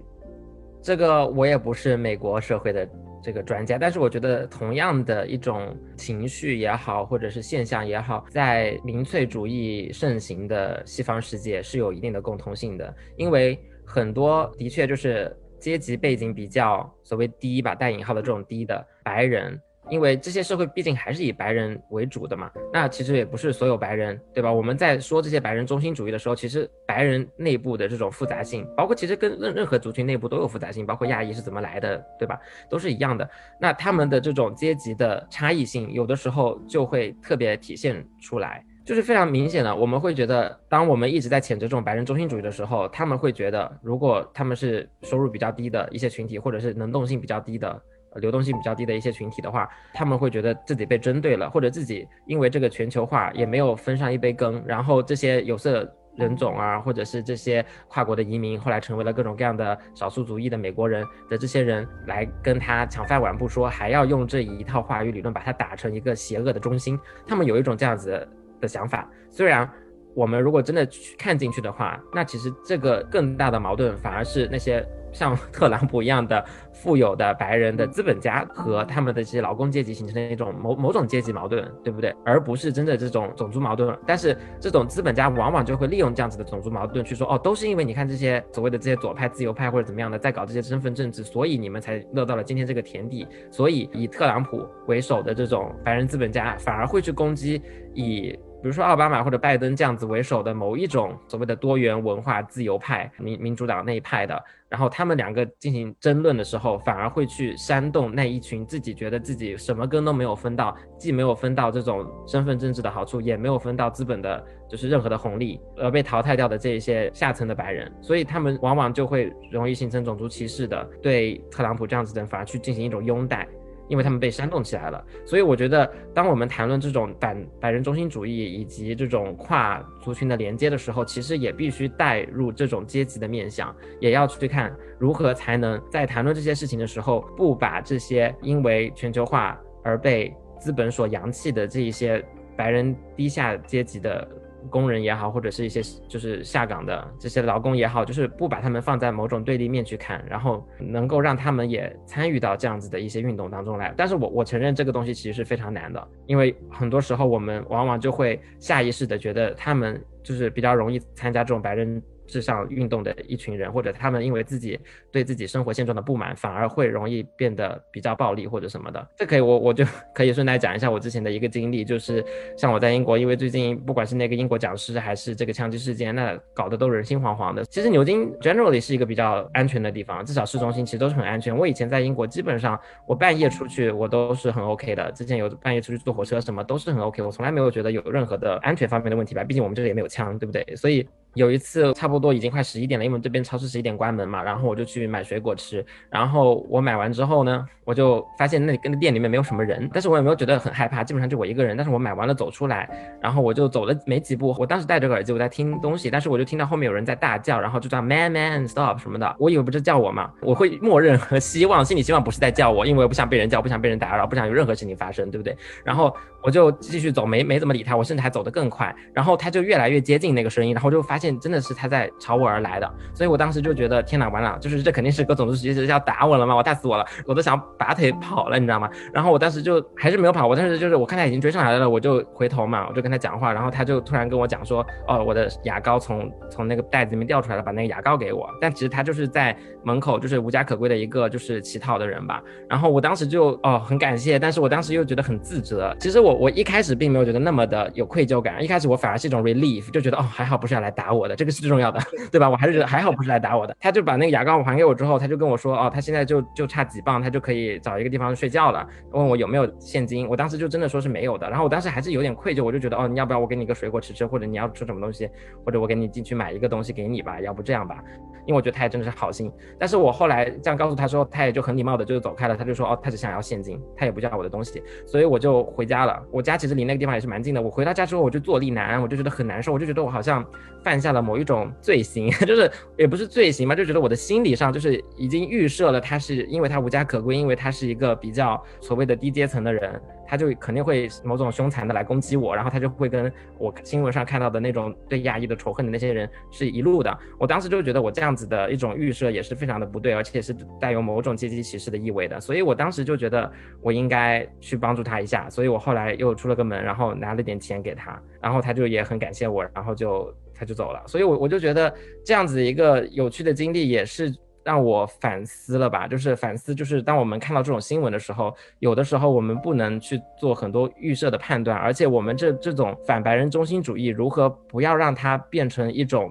这个我也不是美国社会的。这个专家，但是我觉得同样的一种情绪也好，或者是现象也好，在民粹主义盛行的西方世界是有一定的共通性的，因为很多的确就是阶级背景比较所谓低吧，带引号的这种低的白人。因为这些社会毕竟还是以白人为主的嘛，那其实也不是所有白人，对吧？我们在说这些白人中心主义的时候，其实白人内部的这种复杂性，包括其实跟任任何族群内部都有复杂性，包括亚裔是怎么来的，对吧？都是一样的。那他们的这种阶级的差异性，有的时候就会特别体现出来，就是非常明显的。我们会觉得，当我们一直在谴责这种白人中心主义的时候，他们会觉得，如果他们是收入比较低的一些群体，或者是能动性比较低的。流动性比较低的一些群体的话，他们会觉得自己被针对了，或者自己因为这个全球化也没有分上一杯羹，然后这些有色人种啊，或者是这些跨国的移民，后来成为了各种各样的少数族裔的美国人的这些人来跟他抢饭碗不说，还要用这一套话语理论把他打成一个邪恶的中心，他们有一种这样子的想法。虽然我们如果真的去看进去的话，那其实这个更大的矛盾反而是那些。像 特朗普一样的富有的白人的资本家和他们的这些劳工阶级形成的一种某某种阶级矛盾，对不对？而不是真的这种种族矛盾。但是这种资本家往往就会利用这样子的种族矛盾去说，哦，都是因为你看这些所谓的这些左派、自由派或者怎么样的在搞这些身份政治，所以你们才落到了今天这个田地。所以以特朗普为首的这种白人资本家反而会去攻击以比如说奥巴马或者拜登这样子为首的某一种所谓的多元文化自由派民民主党那一派的，然后他们两个进行争论的时候，反而会去煽动那一群自己觉得自己什么根都没有分到，既没有分到这种身份政治的好处，也没有分到资本的，就是任何的红利，而被淘汰掉的这一些下层的白人，所以他们往往就会容易形成种族歧视的，对特朗普这样子的人反而去进行一种拥戴。因为他们被煽动起来了，所以我觉得，当我们谈论这种反白人中心主义以及这种跨族群的连接的时候，其实也必须带入这种阶级的面向，也要去看如何才能在谈论这些事情的时候，不把这些因为全球化而被资本所扬弃的这一些白人低下阶级的。工人也好，或者是一些就是下岗的这些劳工也好，就是不把他们放在某种对立面去看，然后能够让他们也参与到这样子的一些运动当中来。但是我我承认这个东西其实是非常难的，因为很多时候我们往往就会下意识的觉得他们就是比较容易参加这种白人。至上运动的一群人，或者他们因为自己对自己生活现状的不满，反而会容易变得比较暴力或者什么的。这可以，我我就 可以顺带讲一下我之前的一个经历，就是像我在英国，因为最近不管是那个英国讲师还是这个枪击事件，那搞得都人心惶惶的。其实牛津 generally 是一个比较安全的地方，至少市中心其实都是很安全。我以前在英国，基本上我半夜出去我都是很 OK 的。之前有半夜出去坐火车什么都是很 OK，我从来没有觉得有任何的安全方面的问题吧。毕竟我们这里也没有枪，对不对？所以。有一次，差不多已经快十一点了，因为这边超市十一点关门嘛，然后我就去买水果吃。然后我买完之后呢，我就发现那里跟店里面没有什么人，但是我也没有觉得很害怕，基本上就我一个人。但是我买完了走出来，然后我就走了没几步，我当时戴着个耳机，我在听东西，但是我就听到后面有人在大叫，然后就叫 man man stop 什么的，我以为不是叫我嘛，我会默认和希望，心里希望不是在叫我，因为我不想被人叫，不想被人打扰，不想有任何事情发生，对不对？然后我就继续走，没没怎么理他，我甚至还走得更快，然后他就越来越接近那个声音，然后就发发现真的是他在。朝我而来的，所以我当时就觉得天哪，完了，就是这肯定是各种族其实要打我了嘛，我打死我了，我都想拔腿跑了，你知道吗？然后我当时就还是没有跑，我当时就是我看他已经追上来了，我就回头嘛，我就跟他讲话，然后他就突然跟我讲说，哦，我的牙膏从从那个袋子里面掉出来了，把那个牙膏给我。但其实他就是在门口，就是无家可归的一个就是乞讨的人吧。然后我当时就哦很感谢，但是我当时又觉得很自责。其实我我一开始并没有觉得那么的有愧疚感，一开始我反而是一种 relief，就觉得哦还好不是要来打我的，这个是最重要的。对吧？我还是觉得还好，不是来打我的。他就把那个牙膏还给我之后，他就跟我说，哦，他现在就就差几磅，他就可以找一个地方睡觉了。问我有没有现金，我当时就真的说是没有的。然后我当时还是有点愧疚，我就觉得，哦，你要不要我给你个水果吃吃，或者你要吃什么东西，或者我给你进去买一个东西给你吧，要不这样吧。因为我觉得他也真的是好心，但是我后来这样告诉他说，他也就很礼貌的就走开了。他就说，哦，他只想要现金，他也不叫我的东西，所以我就回家了。我家其实离那个地方也是蛮近的。我回到家之后，我就坐立难安，我就觉得很难受，我就觉得我好像犯下了某一种罪行，就是也不是罪行嘛，就觉得我的心理上就是已经预设了他是因为他无家可归，因为他是一个比较所谓的低阶层的人。他就肯定会某种凶残的来攻击我，然后他就会跟我新闻上看到的那种对亚裔的仇恨的那些人是一路的。我当时就觉得我这样子的一种预设也是非常的不对，而且是带有某种阶级歧视的意味的。所以我当时就觉得我应该去帮助他一下，所以我后来又出了个门，然后拿了点钱给他，然后他就也很感谢我，然后就他就走了。所以，我我就觉得这样子一个有趣的经历也是。让我反思了吧，就是反思，就是当我们看到这种新闻的时候，有的时候我们不能去做很多预设的判断，而且我们这这种反白人中心主义如何不要让它变成一种。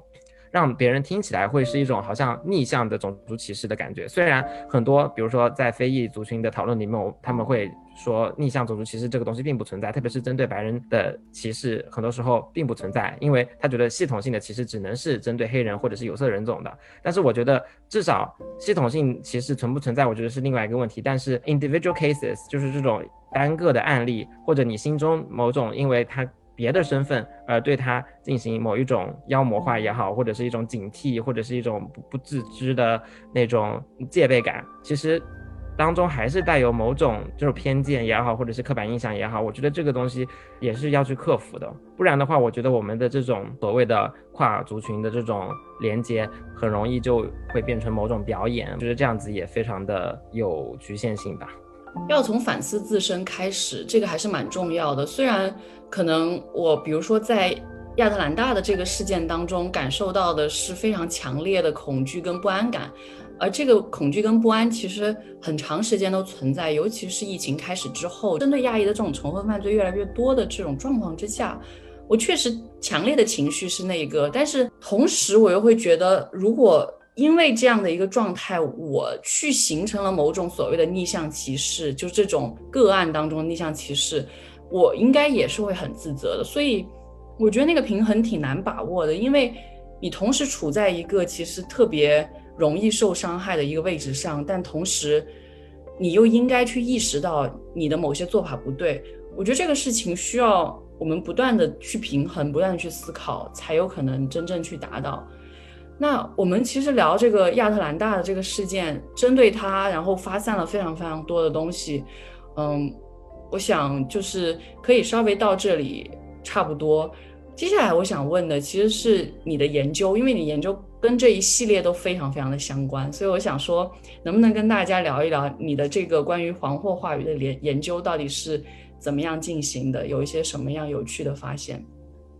让别人听起来会是一种好像逆向的种族歧视的感觉。虽然很多，比如说在非裔族群的讨论里面，他们会说逆向种族歧视这个东西并不存在，特别是针对白人的歧视，很多时候并不存在，因为他觉得系统性的歧视只能是针对黑人或者是有色人种的。但是我觉得至少系统性歧视存不存在，我觉得是另外一个问题。但是 individual cases 就是这种单个的案例，或者你心中某种因为他。别的身份，而对他进行某一种妖魔化也好，或者是一种警惕，或者是一种不不自知的那种戒备感，其实当中还是带有某种这种偏见也好，或者是刻板印象也好，我觉得这个东西也是要去克服的。不然的话，我觉得我们的这种所谓的跨族群的这种连接，很容易就会变成某种表演，就是这样子也非常的有局限性吧。要从反思自身开始，这个还是蛮重要的。虽然可能我，比如说在亚特兰大的这个事件当中，感受到的是非常强烈的恐惧跟不安感，而这个恐惧跟不安其实很长时间都存在，尤其是疫情开始之后，针对亚裔的这种重婚犯罪越来越多的这种状况之下，我确实强烈的情绪是那个，但是同时我又会觉得，如果因为这样的一个状态，我去形成了某种所谓的逆向歧视，就是这种个案当中的逆向歧视，我应该也是会很自责的。所以我觉得那个平衡挺难把握的，因为你同时处在一个其实特别容易受伤害的一个位置上，但同时你又应该去意识到你的某些做法不对。我觉得这个事情需要。我们不断的去平衡，不断的去思考，才有可能真正去达到。那我们其实聊这个亚特兰大的这个事件，针对它，然后发散了非常非常多的东西。嗯，我想就是可以稍微到这里差不多。接下来我想问的其实是你的研究，因为你研究跟这一系列都非常非常的相关，所以我想说，能不能跟大家聊一聊你的这个关于黄祸话语的研研究到底是？怎么样进行的？有一些什么样有趣的发现？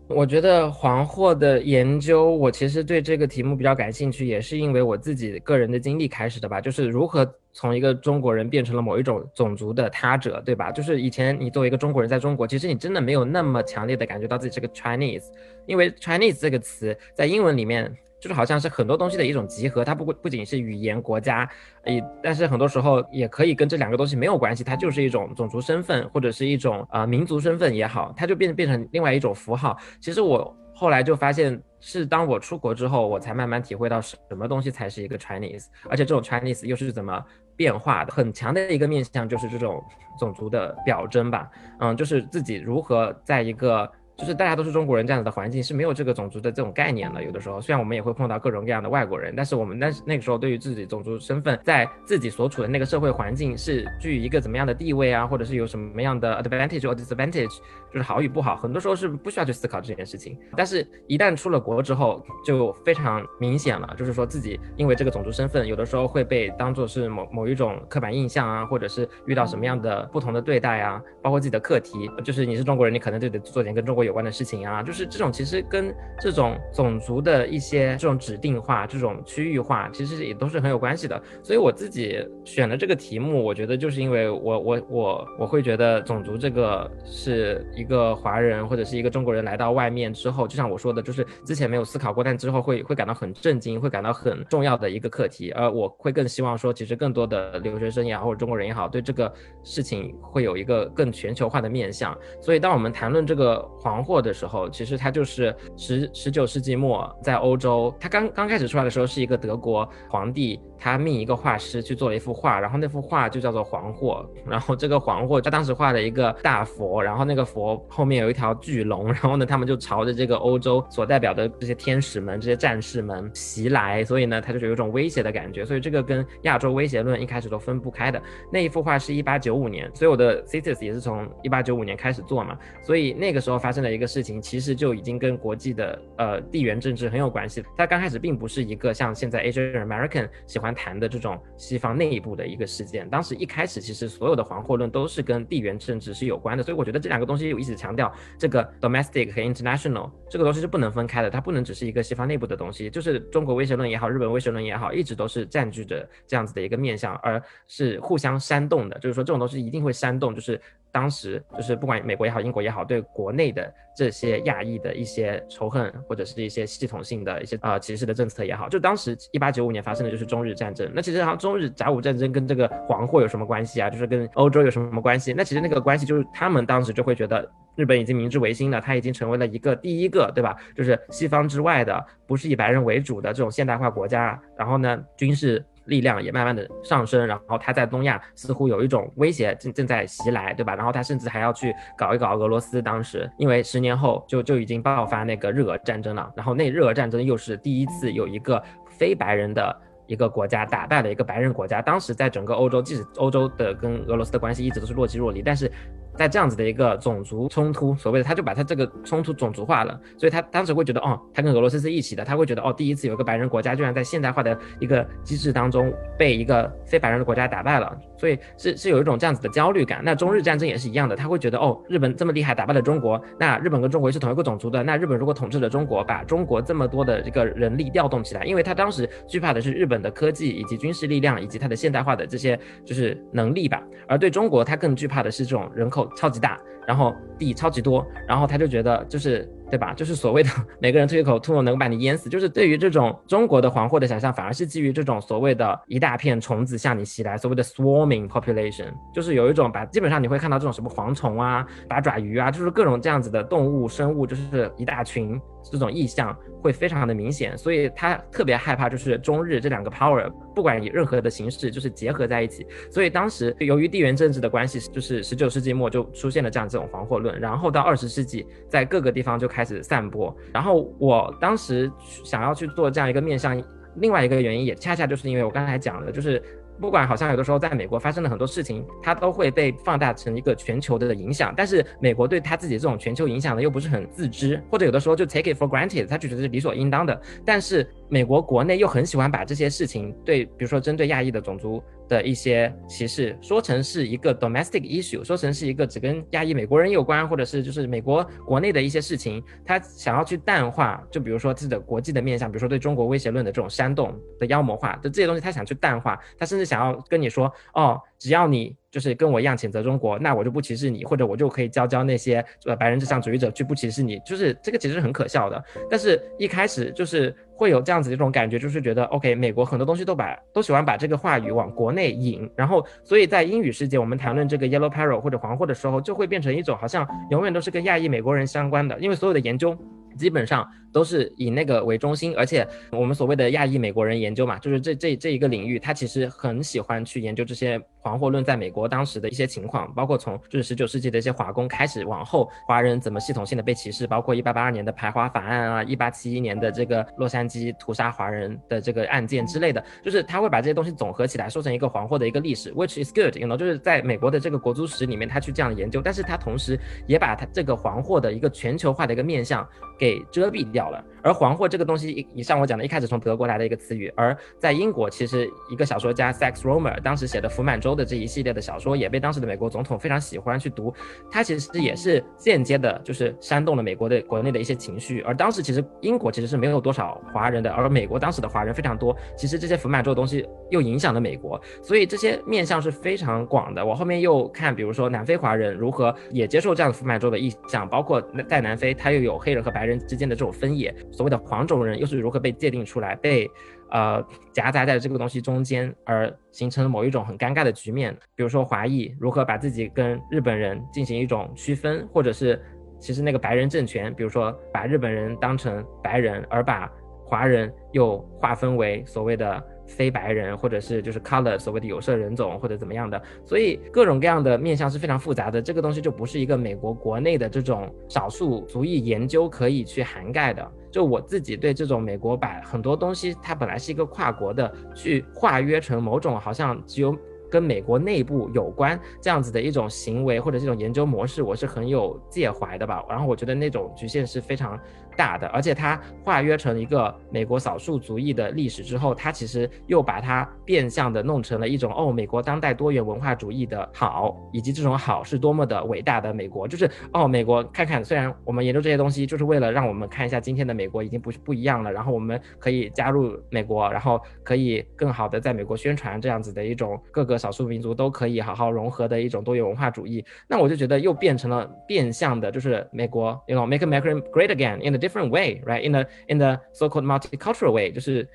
我觉得黄祸的研究，我其实对这个题目比较感兴趣，也是因为我自己个人的经历开始的吧。就是如何从一个中国人变成了某一种种族的他者，对吧？就是以前你作为一个中国人在中国，其实你真的没有那么强烈的感觉到自己是个 Chinese，因为 Chinese 这个词在英文里面。就是好像是很多东西的一种集合，它不不仅是语言、国家，也，但是很多时候也可以跟这两个东西没有关系，它就是一种种族身份或者是一种啊民族身份也好，它就变变成另外一种符号。其实我后来就发现，是当我出国之后，我才慢慢体会到什么东西才是一个 Chinese，而且这种 Chinese 又是怎么变化的。很强的一个面向就是这种种族的表征吧，嗯，就是自己如何在一个。就是大家都是中国人这样子的环境是没有这个种族的这种概念的。有的时候，虽然我们也会碰到各种各样的外国人，但是我们但是那个时候对于自己种族身份，在自己所处的那个社会环境是具一个怎么样的地位啊，或者是有什么样的 advantage or disadvantage，就是好与不好，很多时候是不需要去思考这件事情。但是，一旦出了国之后，就非常明显了，就是说自己因为这个种族身份，有的时候会被当做是某某一种刻板印象啊，或者是遇到什么样的不同的对待啊，包括自己的课题，就是你是中国人，你可能就得做点跟中国。有关的事情啊，就是这种其实跟这种种族的一些这种指定化、这种区域化，其实也都是很有关系的。所以我自己选了这个题目，我觉得就是因为我我我我会觉得种族这个是一个华人或者是一个中国人来到外面之后，就像我说的，就是之前没有思考过，但之后会会感到很震惊，会感到很重要的一个课题。而我会更希望说，其实更多的留学生也好，或者中国人也好，对这个事情会有一个更全球化的面向。所以当我们谈论这个黄。黄祸的时候，其实它就是十十九世纪末在欧洲，它刚刚开始出来的时候是一个德国皇帝。他命一个画师去做了一幅画，然后那幅画就叫做黄祸。然后这个黄祸，他当时画了一个大佛，然后那个佛后面有一条巨龙，然后呢，他们就朝着这个欧洲所代表的这些天使们、这些战士们袭来，所以呢，他就有一种威胁的感觉。所以这个跟亚洲威胁论一开始都分不开的。那一幅画是一八九五年，所以我的 thesis 也是从一八九五年开始做嘛。所以那个时候发生的一个事情，其实就已经跟国际的呃地缘政治很有关系。它刚开始并不是一个像现在 Asian American 喜欢。谈的这种西方内部的一个事件，当时一开始其实所有的黄祸论都是跟地缘政治是有关的，所以我觉得这两个东西有一直强调这个 domestic 和 international 这个东西是不能分开的，它不能只是一个西方内部的东西，就是中国威胁论也好，日本威胁论也好，一直都是占据着这样子的一个面向，而是互相煽动的，就是说这种东西一定会煽动，就是。当时就是不管美国也好，英国也好，对国内的这些亚裔的一些仇恨，或者是一些系统性的一些呃歧视的政策也好，就当时一八九五年发生的就是中日战争。那其实好像中日甲午战争跟这个黄祸有什么关系啊？就是跟欧洲有什么关系？那其实那个关系就是他们当时就会觉得日本已经明治维新了，它已经成为了一个第一个，对吧？就是西方之外的，不是以白人为主的这种现代化国家。然后呢，军事。力量也慢慢的上升，然后他在东亚似乎有一种威胁正正在袭来，对吧？然后他甚至还要去搞一搞俄罗斯。当时因为十年后就就已经爆发那个日俄战争了，然后那日俄战争又是第一次有一个非白人的一个国家打败了一个白人国家。当时在整个欧洲，即使欧洲的跟俄罗斯的关系一直都是若即若离，但是。在这样子的一个种族冲突，所谓的他就把他这个冲突种族化了，所以他当时会觉得，哦，他跟俄罗斯是一起的，他会觉得，哦，第一次有一个白人国家居然在现代化的一个机制当中被一个非白人的国家打败了，所以是是有一种这样子的焦虑感。那中日战争也是一样的，他会觉得，哦，日本这么厉害，打败了中国，那日本跟中国是同一个种族的，那日本如果统治了中国，把中国这么多的这个人力调动起来，因为他当时惧怕的是日本的科技以及军事力量以及他的现代化的这些就是能力吧，而对中国他更惧怕的是这种人口超级大。然后地超级多，然后他就觉得就是对吧？就是所谓的每个人吐一口唾沫能够把你淹死。就是对于这种中国的黄祸的想象，反而是基于这种所谓的一大片虫子向你袭来，所谓的 swarming population，就是有一种把基本上你会看到这种什么蝗虫啊、八爪鱼啊，就是各种这样子的动物生物，就是一大群。这种意象会非常的明显，所以他特别害怕，就是中日这两个 power 不管以任何的形式，就是结合在一起。所以当时由于地缘政治的关系，就是十九世纪末就出现了这样这种黄祸论，然后到二十世纪，在各个地方就开开始散播。然后我当时想要去做这样一个面向，另外一个原因也恰恰就是因为我刚才讲的，就是。不管好像有的时候在美国发生了很多事情，它都会被放大成一个全球的影响，但是美国对他自己这种全球影响呢又不是很自知，或者有的时候就 take it for granted，他就觉得是理所应当的，但是。美国国内又很喜欢把这些事情对，比如说针对亚裔的种族的一些歧视，说成是一个 domestic issue，说成是一个只跟亚裔美国人有关，或者是就是美国国内的一些事情，他想要去淡化，就比如说自己的国际的面向，比如说对中国威胁论的这种煽动的妖魔化的这些东西，他想去淡化，他甚至想要跟你说，哦，只要你。就是跟我一样谴责中国，那我就不歧视你，或者我就可以教教那些呃白人至上主义者去不歧视你，就是这个其实很可笑的。但是一开始就是会有这样子一种感觉，就是觉得 OK，美国很多东西都把都喜欢把这个话语往国内引，然后所以在英语世界，我们谈论这个 Yellow Peril 或者黄祸的时候，就会变成一种好像永远都是跟亚裔美国人相关的，因为所有的研究。基本上都是以那个为中心，而且我们所谓的亚裔美国人研究嘛，就是这这这一个领域，他其实很喜欢去研究这些黄祸论在美国当时的一些情况，包括从就是十九世纪的一些华工开始往后，华人怎么系统性的被歧视，包括一八八二年的排华法案啊，一八七一年的这个洛杉矶屠杀华人的这个案件之类的，就是他会把这些东西总合起来，说成一个黄祸的一个历史，which is good，you know，就是在美国的这个国足史里面，他去这样研究，但是他同时也把他这个黄祸的一个全球化的一个面向给。给遮蔽掉了。而黄祸这个东西，以上我讲的，一开始从德国来的一个词语，而在英国，其实一个小说家 Sax Romer 当时写的《福满洲》的这一系列的小说，也被当时的美国总统非常喜欢去读。他其实也是间接的，就是煽动了美国的国内的一些情绪。而当时其实英国其实是没有多少华人的，而美国当时的华人非常多。其实这些福满洲的东西又影响了美国，所以这些面向是非常广的。我后面又看，比如说南非华人如何也接受这样的福满洲的意向，包括在南非，他又有黑人和白人之间的这种分野。所谓的黄种人又是如何被界定出来，被呃夹杂在这个东西中间，而形成了某一种很尴尬的局面？比如说华裔如何把自己跟日本人进行一种区分，或者是其实那个白人政权，比如说把日本人当成白人，而把华人又划分为所谓的。非白人，或者是就是 color 所谓的有色人种或者怎么样的，所以各种各样的面向是非常复杂的。这个东西就不是一个美国国内的这种少数族裔研究可以去涵盖的。就我自己对这种美国把很多东西，它本来是一个跨国的，去化约成某种好像只有跟美国内部有关这样子的一种行为或者这种研究模式，我是很有介怀的吧。然后我觉得那种局限是非常。大的，而且它化约成一个美国少数族裔的历史之后，它其实又把它变相的弄成了一种哦，美国当代多元文化主义的好，以及这种好是多么的伟大的美国，就是哦，美国看看，虽然我们研究这些东西，就是为了让我们看一下今天的美国已经不是不一样了，然后我们可以加入美国，然后可以更好的在美国宣传这样子的一种各个少数民族都可以好好融合的一种多元文化主义，那我就觉得又变成了变相的，就是美国，you know，make America great again in the different way, right? In the in the so-called multicultural way，就是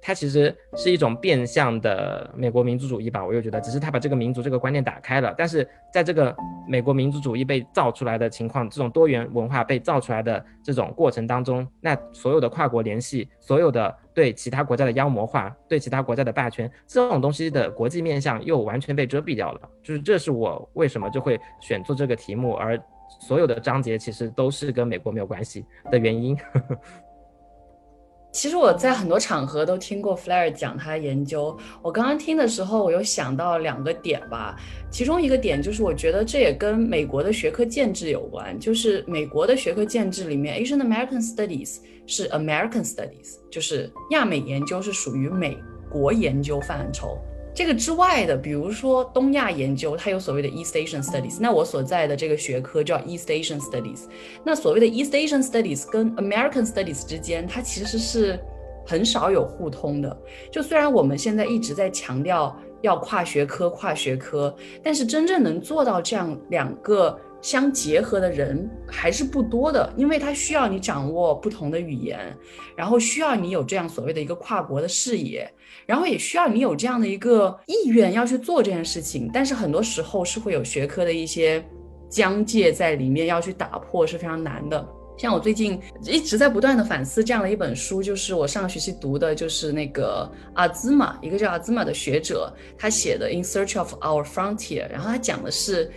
它其实是一种变相的美国民族主义吧。我又觉得，只是他把这个民族这个观念打开了。但是在这个美国民族主义被造出来的情况，这种多元文化被造出来的这种过程当中，那所有的跨国联系，所有的对其他国家的妖魔化，对其他国家的霸权，这种东西的国际面向又完全被遮蔽掉了。就是这是我为什么就会选做这个题目而。所有的章节其实都是跟美国没有关系的原因。其实我在很多场合都听过 Flair 讲他研究。我刚刚听的时候，我有想到两个点吧。其中一个点就是，我觉得这也跟美国的学科建制有关。就是美国的学科建制里面，Asian American Studies 是 American Studies，就是亚美研究是属于美国研究范畴。这个之外的，比如说东亚研究，它有所谓的 East Asian Studies。那我所在的这个学科叫 East Asian Studies。那所谓的 East Asian Studies 跟 American Studies 之间，它其实是很少有互通的。就虽然我们现在一直在强调要跨学科、跨学科，但是真正能做到这样两个。相结合的人还是不多的，因为它需要你掌握不同的语言，然后需要你有这样所谓的一个跨国的视野，然后也需要你有这样的一个意愿要去做这件事情。但是很多时候是会有学科的一些疆界在里面要去打破，是非常难的。像我最近一直在不断的反思这样的一本书，就是我上个学期读的，就是那个阿兹玛，一个叫阿兹玛的学者，他写的《In Search of Our Frontier》，然后他讲的是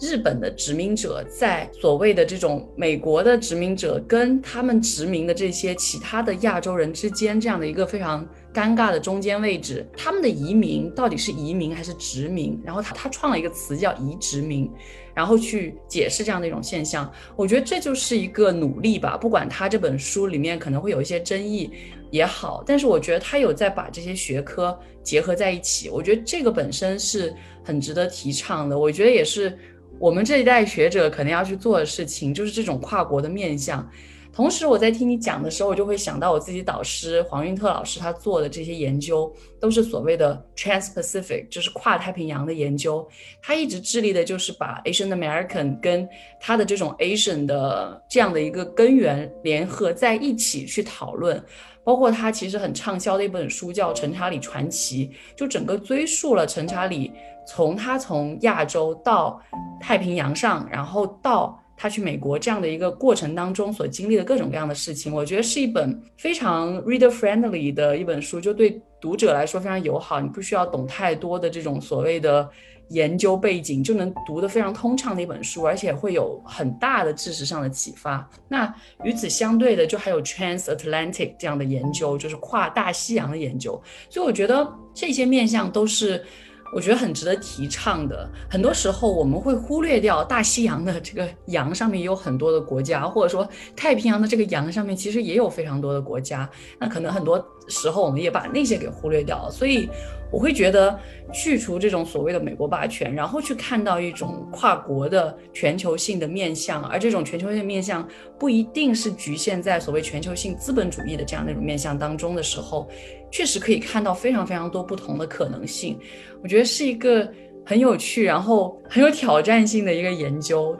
日本的殖民者在所谓的这种美国的殖民者跟他们殖民的这些其他的亚洲人之间这样的一个非常尴尬的中间位置，他们的移民到底是移民还是殖民？然后他他创了一个词叫移殖民。然后去解释这样的一种现象，我觉得这就是一个努力吧。不管他这本书里面可能会有一些争议也好，但是我觉得他有在把这些学科结合在一起，我觉得这个本身是很值得提倡的。我觉得也是我们这一代学者可能要去做的事情，就是这种跨国的面向。同时，我在听你讲的时候，我就会想到我自己导师黄运特老师他做的这些研究，都是所谓的 Trans-Pacific，就是跨太平洋的研究。他一直致力的就是把 Asian American 跟他的这种 Asian 的这样的一个根源联合在一起去讨论。包括他其实很畅销的一本书叫《陈查理传奇》，就整个追溯了陈查理从他从亚洲到太平洋上，然后到。他去美国这样的一个过程当中所经历的各种各样的事情，我觉得是一本非常 reader friendly 的一本书，就对读者来说非常友好。你不需要懂太多的这种所谓的研究背景，就能读得非常通畅的一本书，而且会有很大的知识上的启发。那与此相对的，就还有 transatlantic 这样的研究，就是跨大西洋的研究。所以我觉得这些面向都是。我觉得很值得提倡的。很多时候我们会忽略掉大西洋的这个洋上面有很多的国家，或者说太平洋的这个洋上面其实也有非常多的国家。那可能很多时候我们也把那些给忽略掉了。所以我会觉得去除这种所谓的美国霸权，然后去看到一种跨国的全球性的面向，而这种全球性面向不一定是局限在所谓全球性资本主义的这样的一种面向当中的时候。确实可以看到非常非常多不同的可能性，我觉得是一个很有趣，然后很有挑战性的一个研究。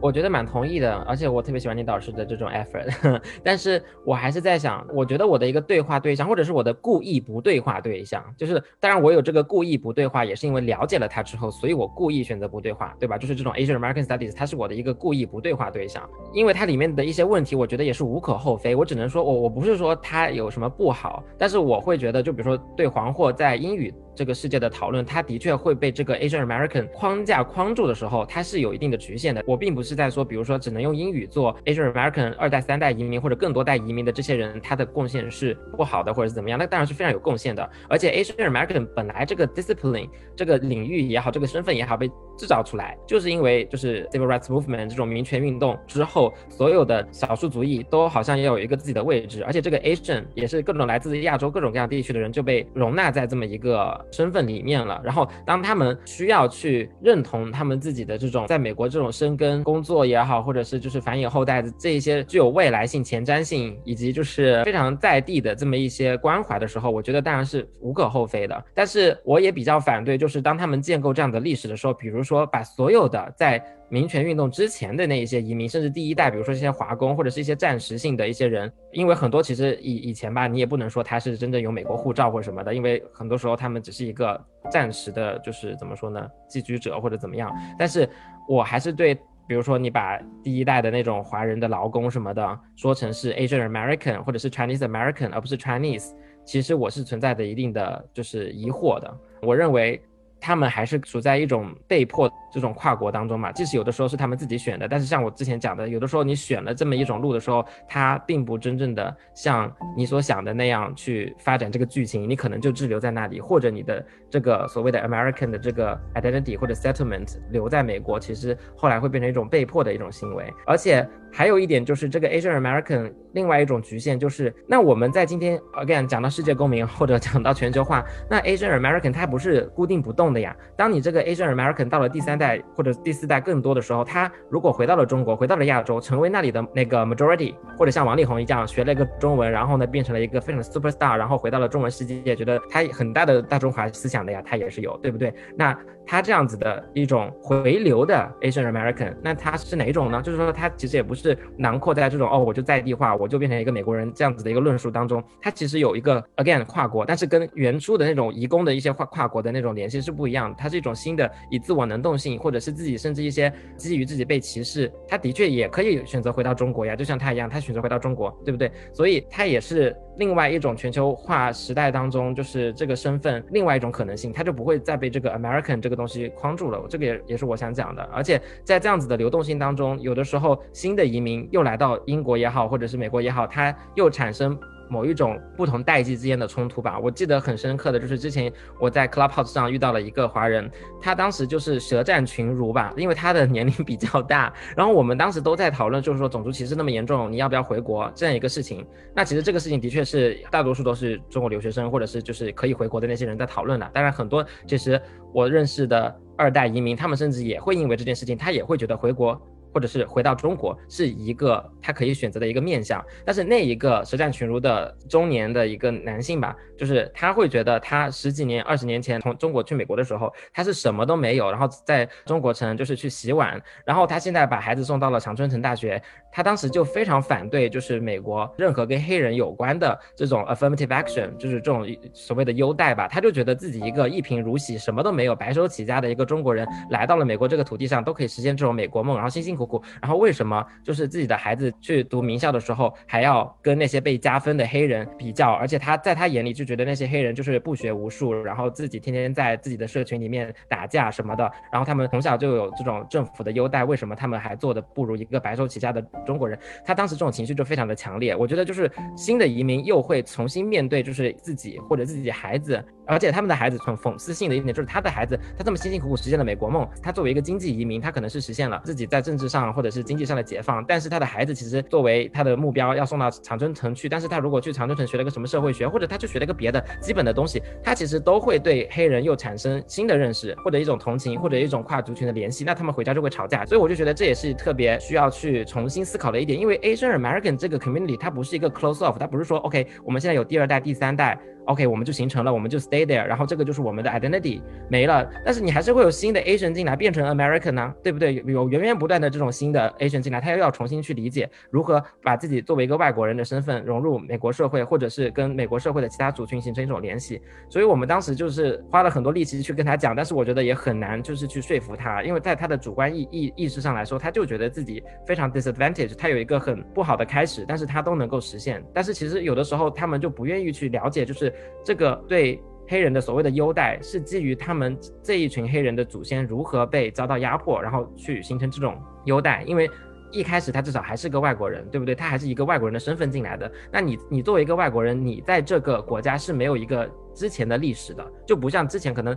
我觉得蛮同意的，而且我特别喜欢你导师的这种 effort，但是我还是在想，我觉得我的一个对话对象，或者是我的故意不对话对象，就是当然我有这个故意不对话，也是因为了解了他之后，所以我故意选择不对话，对吧？就是这种 Asian American Studies，它是我的一个故意不对话对象，因为它里面的一些问题，我觉得也是无可厚非，我只能说我我不是说它有什么不好，但是我会觉得，就比如说对黄祸在英语。这个世界的讨论，它的确会被这个 Asian American 框架框住的时候，它是有一定的局限的。我并不是在说，比如说只能用英语做 Asian American 二代、三代移民或者更多代移民的这些人，他的贡献是不好的，或者是怎么样？那当然是非常有贡献的。而且 Asian American 本来这个 discipline 这个领域也好，这个身份也好，被制造出来，就是因为就是 Civil Rights Movement 这种民权运动之后，所有的少数族裔都好像也有一个自己的位置，而且这个 Asian 也是各种来自亚洲各种各样地区的人就被容纳在这么一个。身份里面了，然后当他们需要去认同他们自己的这种在美国这种生根工作也好，或者是就是繁衍后代的这一些具有未来性、前瞻性，以及就是非常在地的这么一些关怀的时候，我觉得当然是无可厚非的。但是我也比较反对，就是当他们建构这样的历史的时候，比如说把所有的在。民权运动之前的那一些移民，甚至第一代，比如说这些华工或者是一些暂时性的一些人，因为很多其实以以前吧，你也不能说他是真正有美国护照或者什么的，因为很多时候他们只是一个暂时的，就是怎么说呢，寄居者或者怎么样。但是我还是对，比如说你把第一代的那种华人的劳工什么的说成是 Asian American 或者是 Chinese American 而不是 Chinese，其实我是存在的一定的就是疑惑的。我认为。他们还是处在一种被迫这种跨国当中嘛，即使有的时候是他们自己选的，但是像我之前讲的，有的时候你选了这么一种路的时候，它并不真正的像你所想的那样去发展这个剧情，你可能就滞留在那里，或者你的这个所谓的 American 的这个 identity 或者 settlement 留在美国，其实后来会变成一种被迫的一种行为，而且还有一点就是这个 Asian American 另外一种局限就是，那我们在今天 again 讲到世界公民或者讲到全球化，那 Asian American 它不是固定不动的呀。当你这个 Asian American 到了第三代或者第四代更多的时候，他如果回到了中国，回到了亚洲，成为那里的那个 majority，或者像王力宏一样学了一个中文，然后呢变成了一个非常 super star，然后回到了中文世界，觉得他很大的大中华思想的呀，他也是有，对不对？那他这样子的一种回流的 Asian American，那他是哪一种呢？就是说他其实也不是囊括在这种哦，我就在地化，我就变成一个美国人这样子的一个论述当中。他其实有一个 again 跨国，但是跟原初的那种移工的一些跨跨国的那种联系是不一样的。它是一种新的以自我能动性，或者是自己甚至一些基于自己被歧视，他的确也可以选择回到中国呀，就像他一样，他选择回到中国，对不对？所以他也是另外一种全球化时代当中，就是这个身份另外一种可能性，他就不会再被这个 American 这个。东西框住了，这个也也是我想讲的。而且在这样子的流动性当中，有的时候新的移民又来到英国也好，或者是美国也好，它又产生。某一种不同代际之间的冲突吧，我记得很深刻的就是之前我在 Clubhouse 上遇到了一个华人，他当时就是舌战群儒吧，因为他的年龄比较大，然后我们当时都在讨论，就是说种族歧视那么严重，你要不要回国这样一个事情。那其实这个事情的确是大多数都是中国留学生或者是就是可以回国的那些人在讨论的，当然很多其实我认识的二代移民，他们甚至也会因为这件事情，他也会觉得回国。或者是回到中国是一个他可以选择的一个面向，但是那一个舌战群儒的中年的一个男性吧，就是他会觉得他十几年、二十年前从中国去美国的时候，他是什么都没有，然后在中国城就是去洗碗，然后他现在把孩子送到了长春藤大学，他当时就非常反对，就是美国任何跟黑人有关的这种 affirmative action，就是这种所谓的优待吧，他就觉得自己一个一贫如洗、什么都没有、白手起家的一个中国人来到了美国这个土地上，都可以实现这种美国梦，然后辛辛苦然后为什么就是自己的孩子去读名校的时候，还要跟那些被加分的黑人比较？而且他在他眼里就觉得那些黑人就是不学无术，然后自己天天在自己的社群里面打架什么的。然后他们从小就有这种政府的优待，为什么他们还做的不如一个白手起家的中国人？他当时这种情绪就非常的强烈。我觉得就是新的移民又会重新面对，就是自己或者自己孩子。而且他们的孩子很讽刺性的一点就是，他的孩子他这么辛辛苦苦实现了美国梦，他作为一个经济移民，他可能是实现了自己在政治上或者是经济上的解放。但是他的孩子其实作为他的目标要送到长春城去，但是他如果去长春城学了个什么社会学，或者他去学了个别的基本的东西，他其实都会对黑人又产生新的认识，或者一种同情，或者一种跨族群的联系。那他们回家就会吵架。所以我就觉得这也是特别需要去重新思考的一点，因为 Asian American 这个 community 它不是一个 close off，它不是说 OK 我们现在有第二代、第三代。OK，我们就形成了，我们就 stay there，然后这个就是我们的 identity 没了，但是你还是会有新的 Asian 进来变成 American 呢，对不对？有源源不断的这种新的 Asian 进来，他又要重新去理解如何把自己作为一个外国人的身份融入美国社会，或者是跟美国社会的其他族群形成一种联系。所以我们当时就是花了很多力气去跟他讲，但是我觉得也很难，就是去说服他，因为在他的主观意意意识上来说，他就觉得自己非常 disadvantage，他有一个很不好的开始，但是他都能够实现。但是其实有的时候他们就不愿意去了解，就是这个对。黑人的所谓的优待，是基于他们这一群黑人的祖先如何被遭到压迫，然后去形成这种优待。因为一开始他至少还是个外国人，对不对？他还是一个外国人的身份进来的。那你你作为一个外国人，你在这个国家是没有一个之前的历史的，就不像之前可能。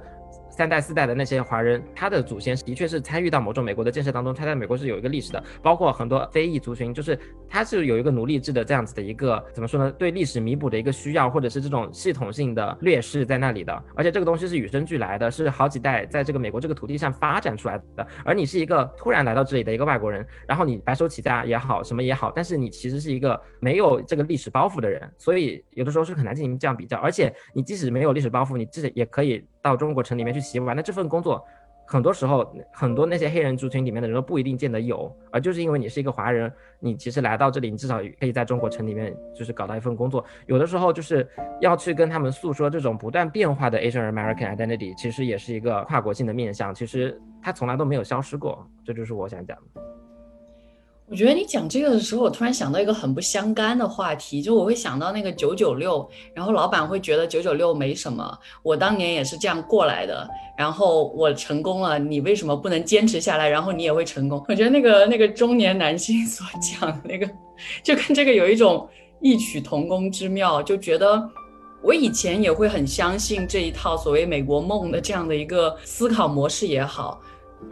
三代四代的那些华人，他的祖先的确是参与到某种美国的建设当中，他在美国是有一个历史的，包括很多非裔族群，就是他是有一个奴隶制的这样子的一个怎么说呢？对历史弥补的一个需要，或者是这种系统性的劣势在那里的。而且这个东西是与生俱来的，是好几代在这个美国这个土地上发展出来的。而你是一个突然来到这里的一个外国人，然后你白手起家也好，什么也好，但是你其实是一个没有这个历史包袱的人，所以有的时候是很难进行这样比较。而且你即使没有历史包袱，你自己也可以。到中国城里面去洗碗，那这份工作，很多时候很多那些黑人族群里面的人都不一定见得有，而就是因为你是一个华人，你其实来到这里，你至少可以在中国城里面就是搞到一份工作。有的时候就是要去跟他们诉说这种不断变化的 Asian American identity，其实也是一个跨国性的面向，其实它从来都没有消失过，这就是我想讲的。我觉得你讲这个的时候，我突然想到一个很不相干的话题，就我会想到那个九九六，然后老板会觉得九九六没什么，我当年也是这样过来的，然后我成功了，你为什么不能坚持下来，然后你也会成功？我觉得那个那个中年男性 所讲那个，就跟这个有一种异曲同工之妙，就觉得我以前也会很相信这一套所谓美国梦的这样的一个思考模式也好，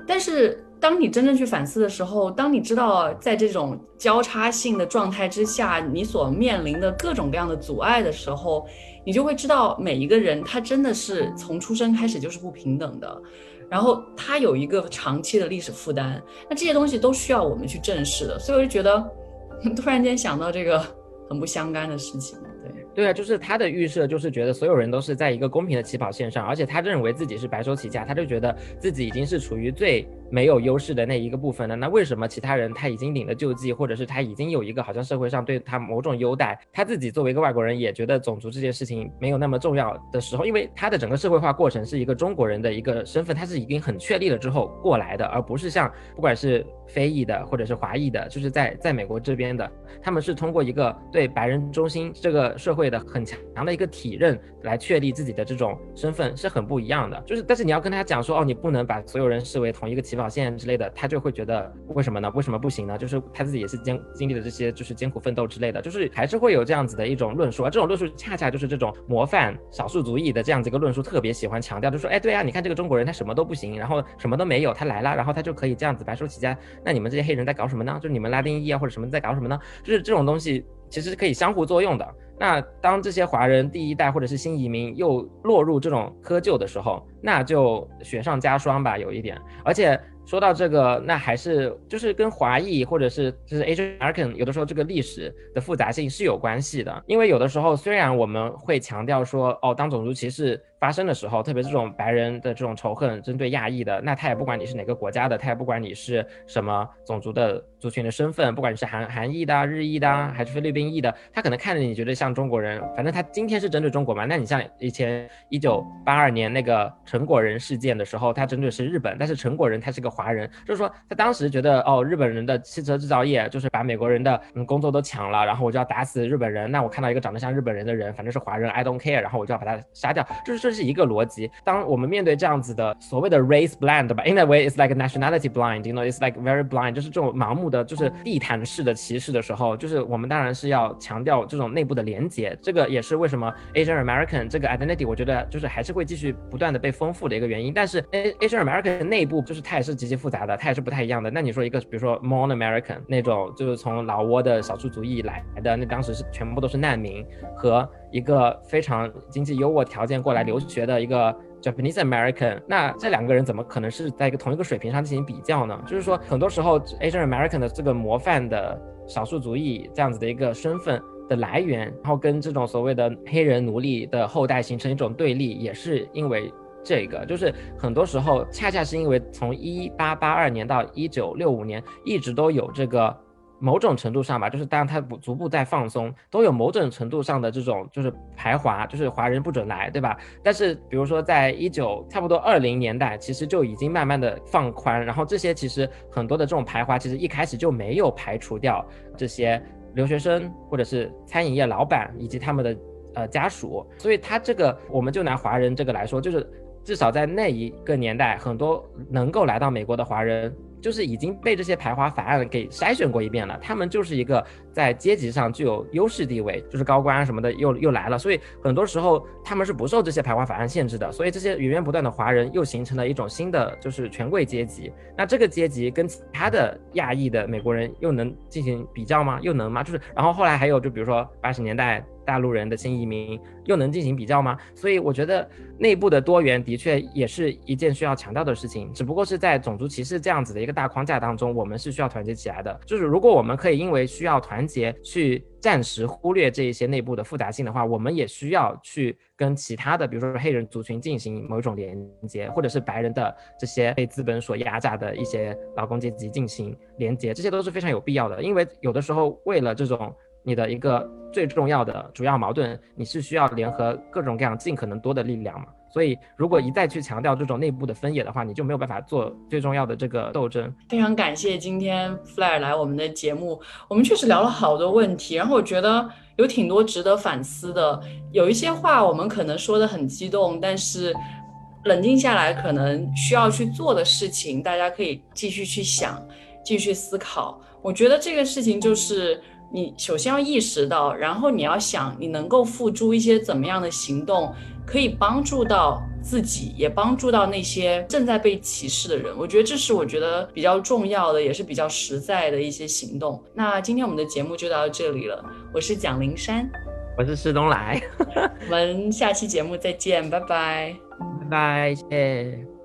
但是。当你真正去反思的时候，当你知道在这种交叉性的状态之下，你所面临的各种各样的阻碍的时候，你就会知道每一个人他真的是从出生开始就是不平等的，然后他有一个长期的历史负担，那这些东西都需要我们去正视的。所以我就觉得，突然间想到这个很不相干的事情。对对啊，就是他的预设，就是觉得所有人都是在一个公平的起跑线上，而且他认为自己是白手起家，他就觉得自己已经是处于最。没有优势的那一个部分呢？那为什么其他人他已经领了救济，或者是他已经有一个好像社会上对他某种优待，他自己作为一个外国人也觉得种族这件事情没有那么重要的时候，因为他的整个社会化过程是一个中国人的一个身份，他是已经很确立了之后过来的，而不是像不管是非裔的或者是华裔的，就是在在美国这边的，他们是通过一个对白人中心这个社会的很强的一个体认来确立自己的这种身份是很不一样的。就是但是你要跟他讲说哦，你不能把所有人视为同一个起。表现之类的，他就会觉得为什么呢？为什么不行呢？就是他自己也是经经历了这些，就是艰苦奋斗之类的，就是还是会有这样子的一种论述。而这种论述恰恰就是这种模范少数族裔的这样子一个论述，特别喜欢强调，就说，哎，对啊，你看这个中国人他什么都不行，然后什么都没有，他来了，然后他就可以这样子白手起家。那你们这些黑人在搞什么呢？就你们拉丁裔啊或者什么在搞什么呢？就是这种东西其实是可以相互作用的。那当这些华人第一代或者是新移民又落入这种窠臼的时候，那就雪上加霜吧，有一点。而且说到这个，那还是就是跟华裔或者是就是 Asian American 有的时候这个历史的复杂性是有关系的。因为有的时候虽然我们会强调说，哦，当种族歧视。发生的时候，特别是这种白人的这种仇恨，针对亚裔的，那他也不管你是哪个国家的，他也不管你是什么种族的族群的身份，不管你是韩韩裔的、日裔的，还是菲律宾裔的，他可能看着你觉得像中国人，反正他今天是针对中国嘛。那你像以前一九八二年那个陈果仁事件的时候，他针对是日本，但是陈果仁他是个华人，就是说他当时觉得哦，日本人的汽车制造业就是把美国人的工作都抢了，然后我就要打死日本人。那我看到一个长得像日本人的人，反正是华人，I don't care，然后我就要把他杀掉，就是。这是一个逻辑。当我们面对这样子的所谓的 race blind 吧，in a way it's like nationality blind，you know，it's like very blind，就是这种盲目的，就是地毯式的歧视的时候，就是我们当然是要强调这种内部的连结。这个也是为什么 Asian American 这个 identity，我觉得就是还是会继续不断的被丰富的一个原因。但是 Asian American 内部就是它也是极其复杂的，它也是不太一样的。那你说一个，比如说 Mon American 那种，就是从老挝的少数族裔来的，那当时是全部都是难民和。一个非常经济优渥条件过来留学的一个 Japanese American，那这两个人怎么可能是在一个同一个水平上进行比较呢？就是说，很多时候 Asian American 的这个模范的少数族裔这样子的一个身份的来源，然后跟这种所谓的黑人奴隶的后代形成一种对立，也是因为这个，就是很多时候恰恰是因为从一八八二年到一九六五年一直都有这个。某种程度上吧，就是当然他逐步在放松，都有某种程度上的这种就是排华，就是华人不准来，对吧？但是比如说在一九差不多二零年代，其实就已经慢慢的放宽，然后这些其实很多的这种排华，其实一开始就没有排除掉这些留学生或者是餐饮业老板以及他们的呃家属，所以他这个我们就拿华人这个来说，就是至少在那一个年代，很多能够来到美国的华人。就是已经被这些排华法案给筛选过一遍了，他们就是一个在阶级上具有优势地位，就是高官啊什么的又又来了，所以很多时候他们是不受这些排华法案限制的，所以这些源源不断的华人又形成了一种新的就是权贵阶级。那这个阶级跟其他的亚裔的美国人又能进行比较吗？又能吗？就是然后后来还有就比如说八十年代。大陆人的新移民又能进行比较吗？所以我觉得内部的多元的确也是一件需要强调的事情。只不过是在种族歧视这样子的一个大框架当中，我们是需要团结起来的。就是如果我们可以因为需要团结去暂时忽略这一些内部的复杂性的话，我们也需要去跟其他的，比如说黑人族群进行某种连接，或者是白人的这些被资本所压榨的一些劳工阶级进行连接，这些都是非常有必要的。因为有的时候为了这种。你的一个最重要的主要矛盾，你是需要联合各种各样尽可能多的力量嘛？所以，如果一再去强调这种内部的分野的话，你就没有办法做最重要的这个斗争。非常感谢今天 Flair 来我们的节目，我们确实聊了好多问题，然后我觉得有挺多值得反思的。有一些话我们可能说的很激动，但是冷静下来，可能需要去做的事情，大家可以继续去想，继续思考。我觉得这个事情就是。你首先要意识到，然后你要想，你能够付诸一些怎么样的行动，可以帮助到自己，也帮助到那些正在被歧视的人。我觉得这是我觉得比较重要的，也是比较实在的一些行动。那今天我们的节目就到这里了，我是蒋灵山，我是施东来，我们下期节目再见，拜拜，拜拜，谢谢。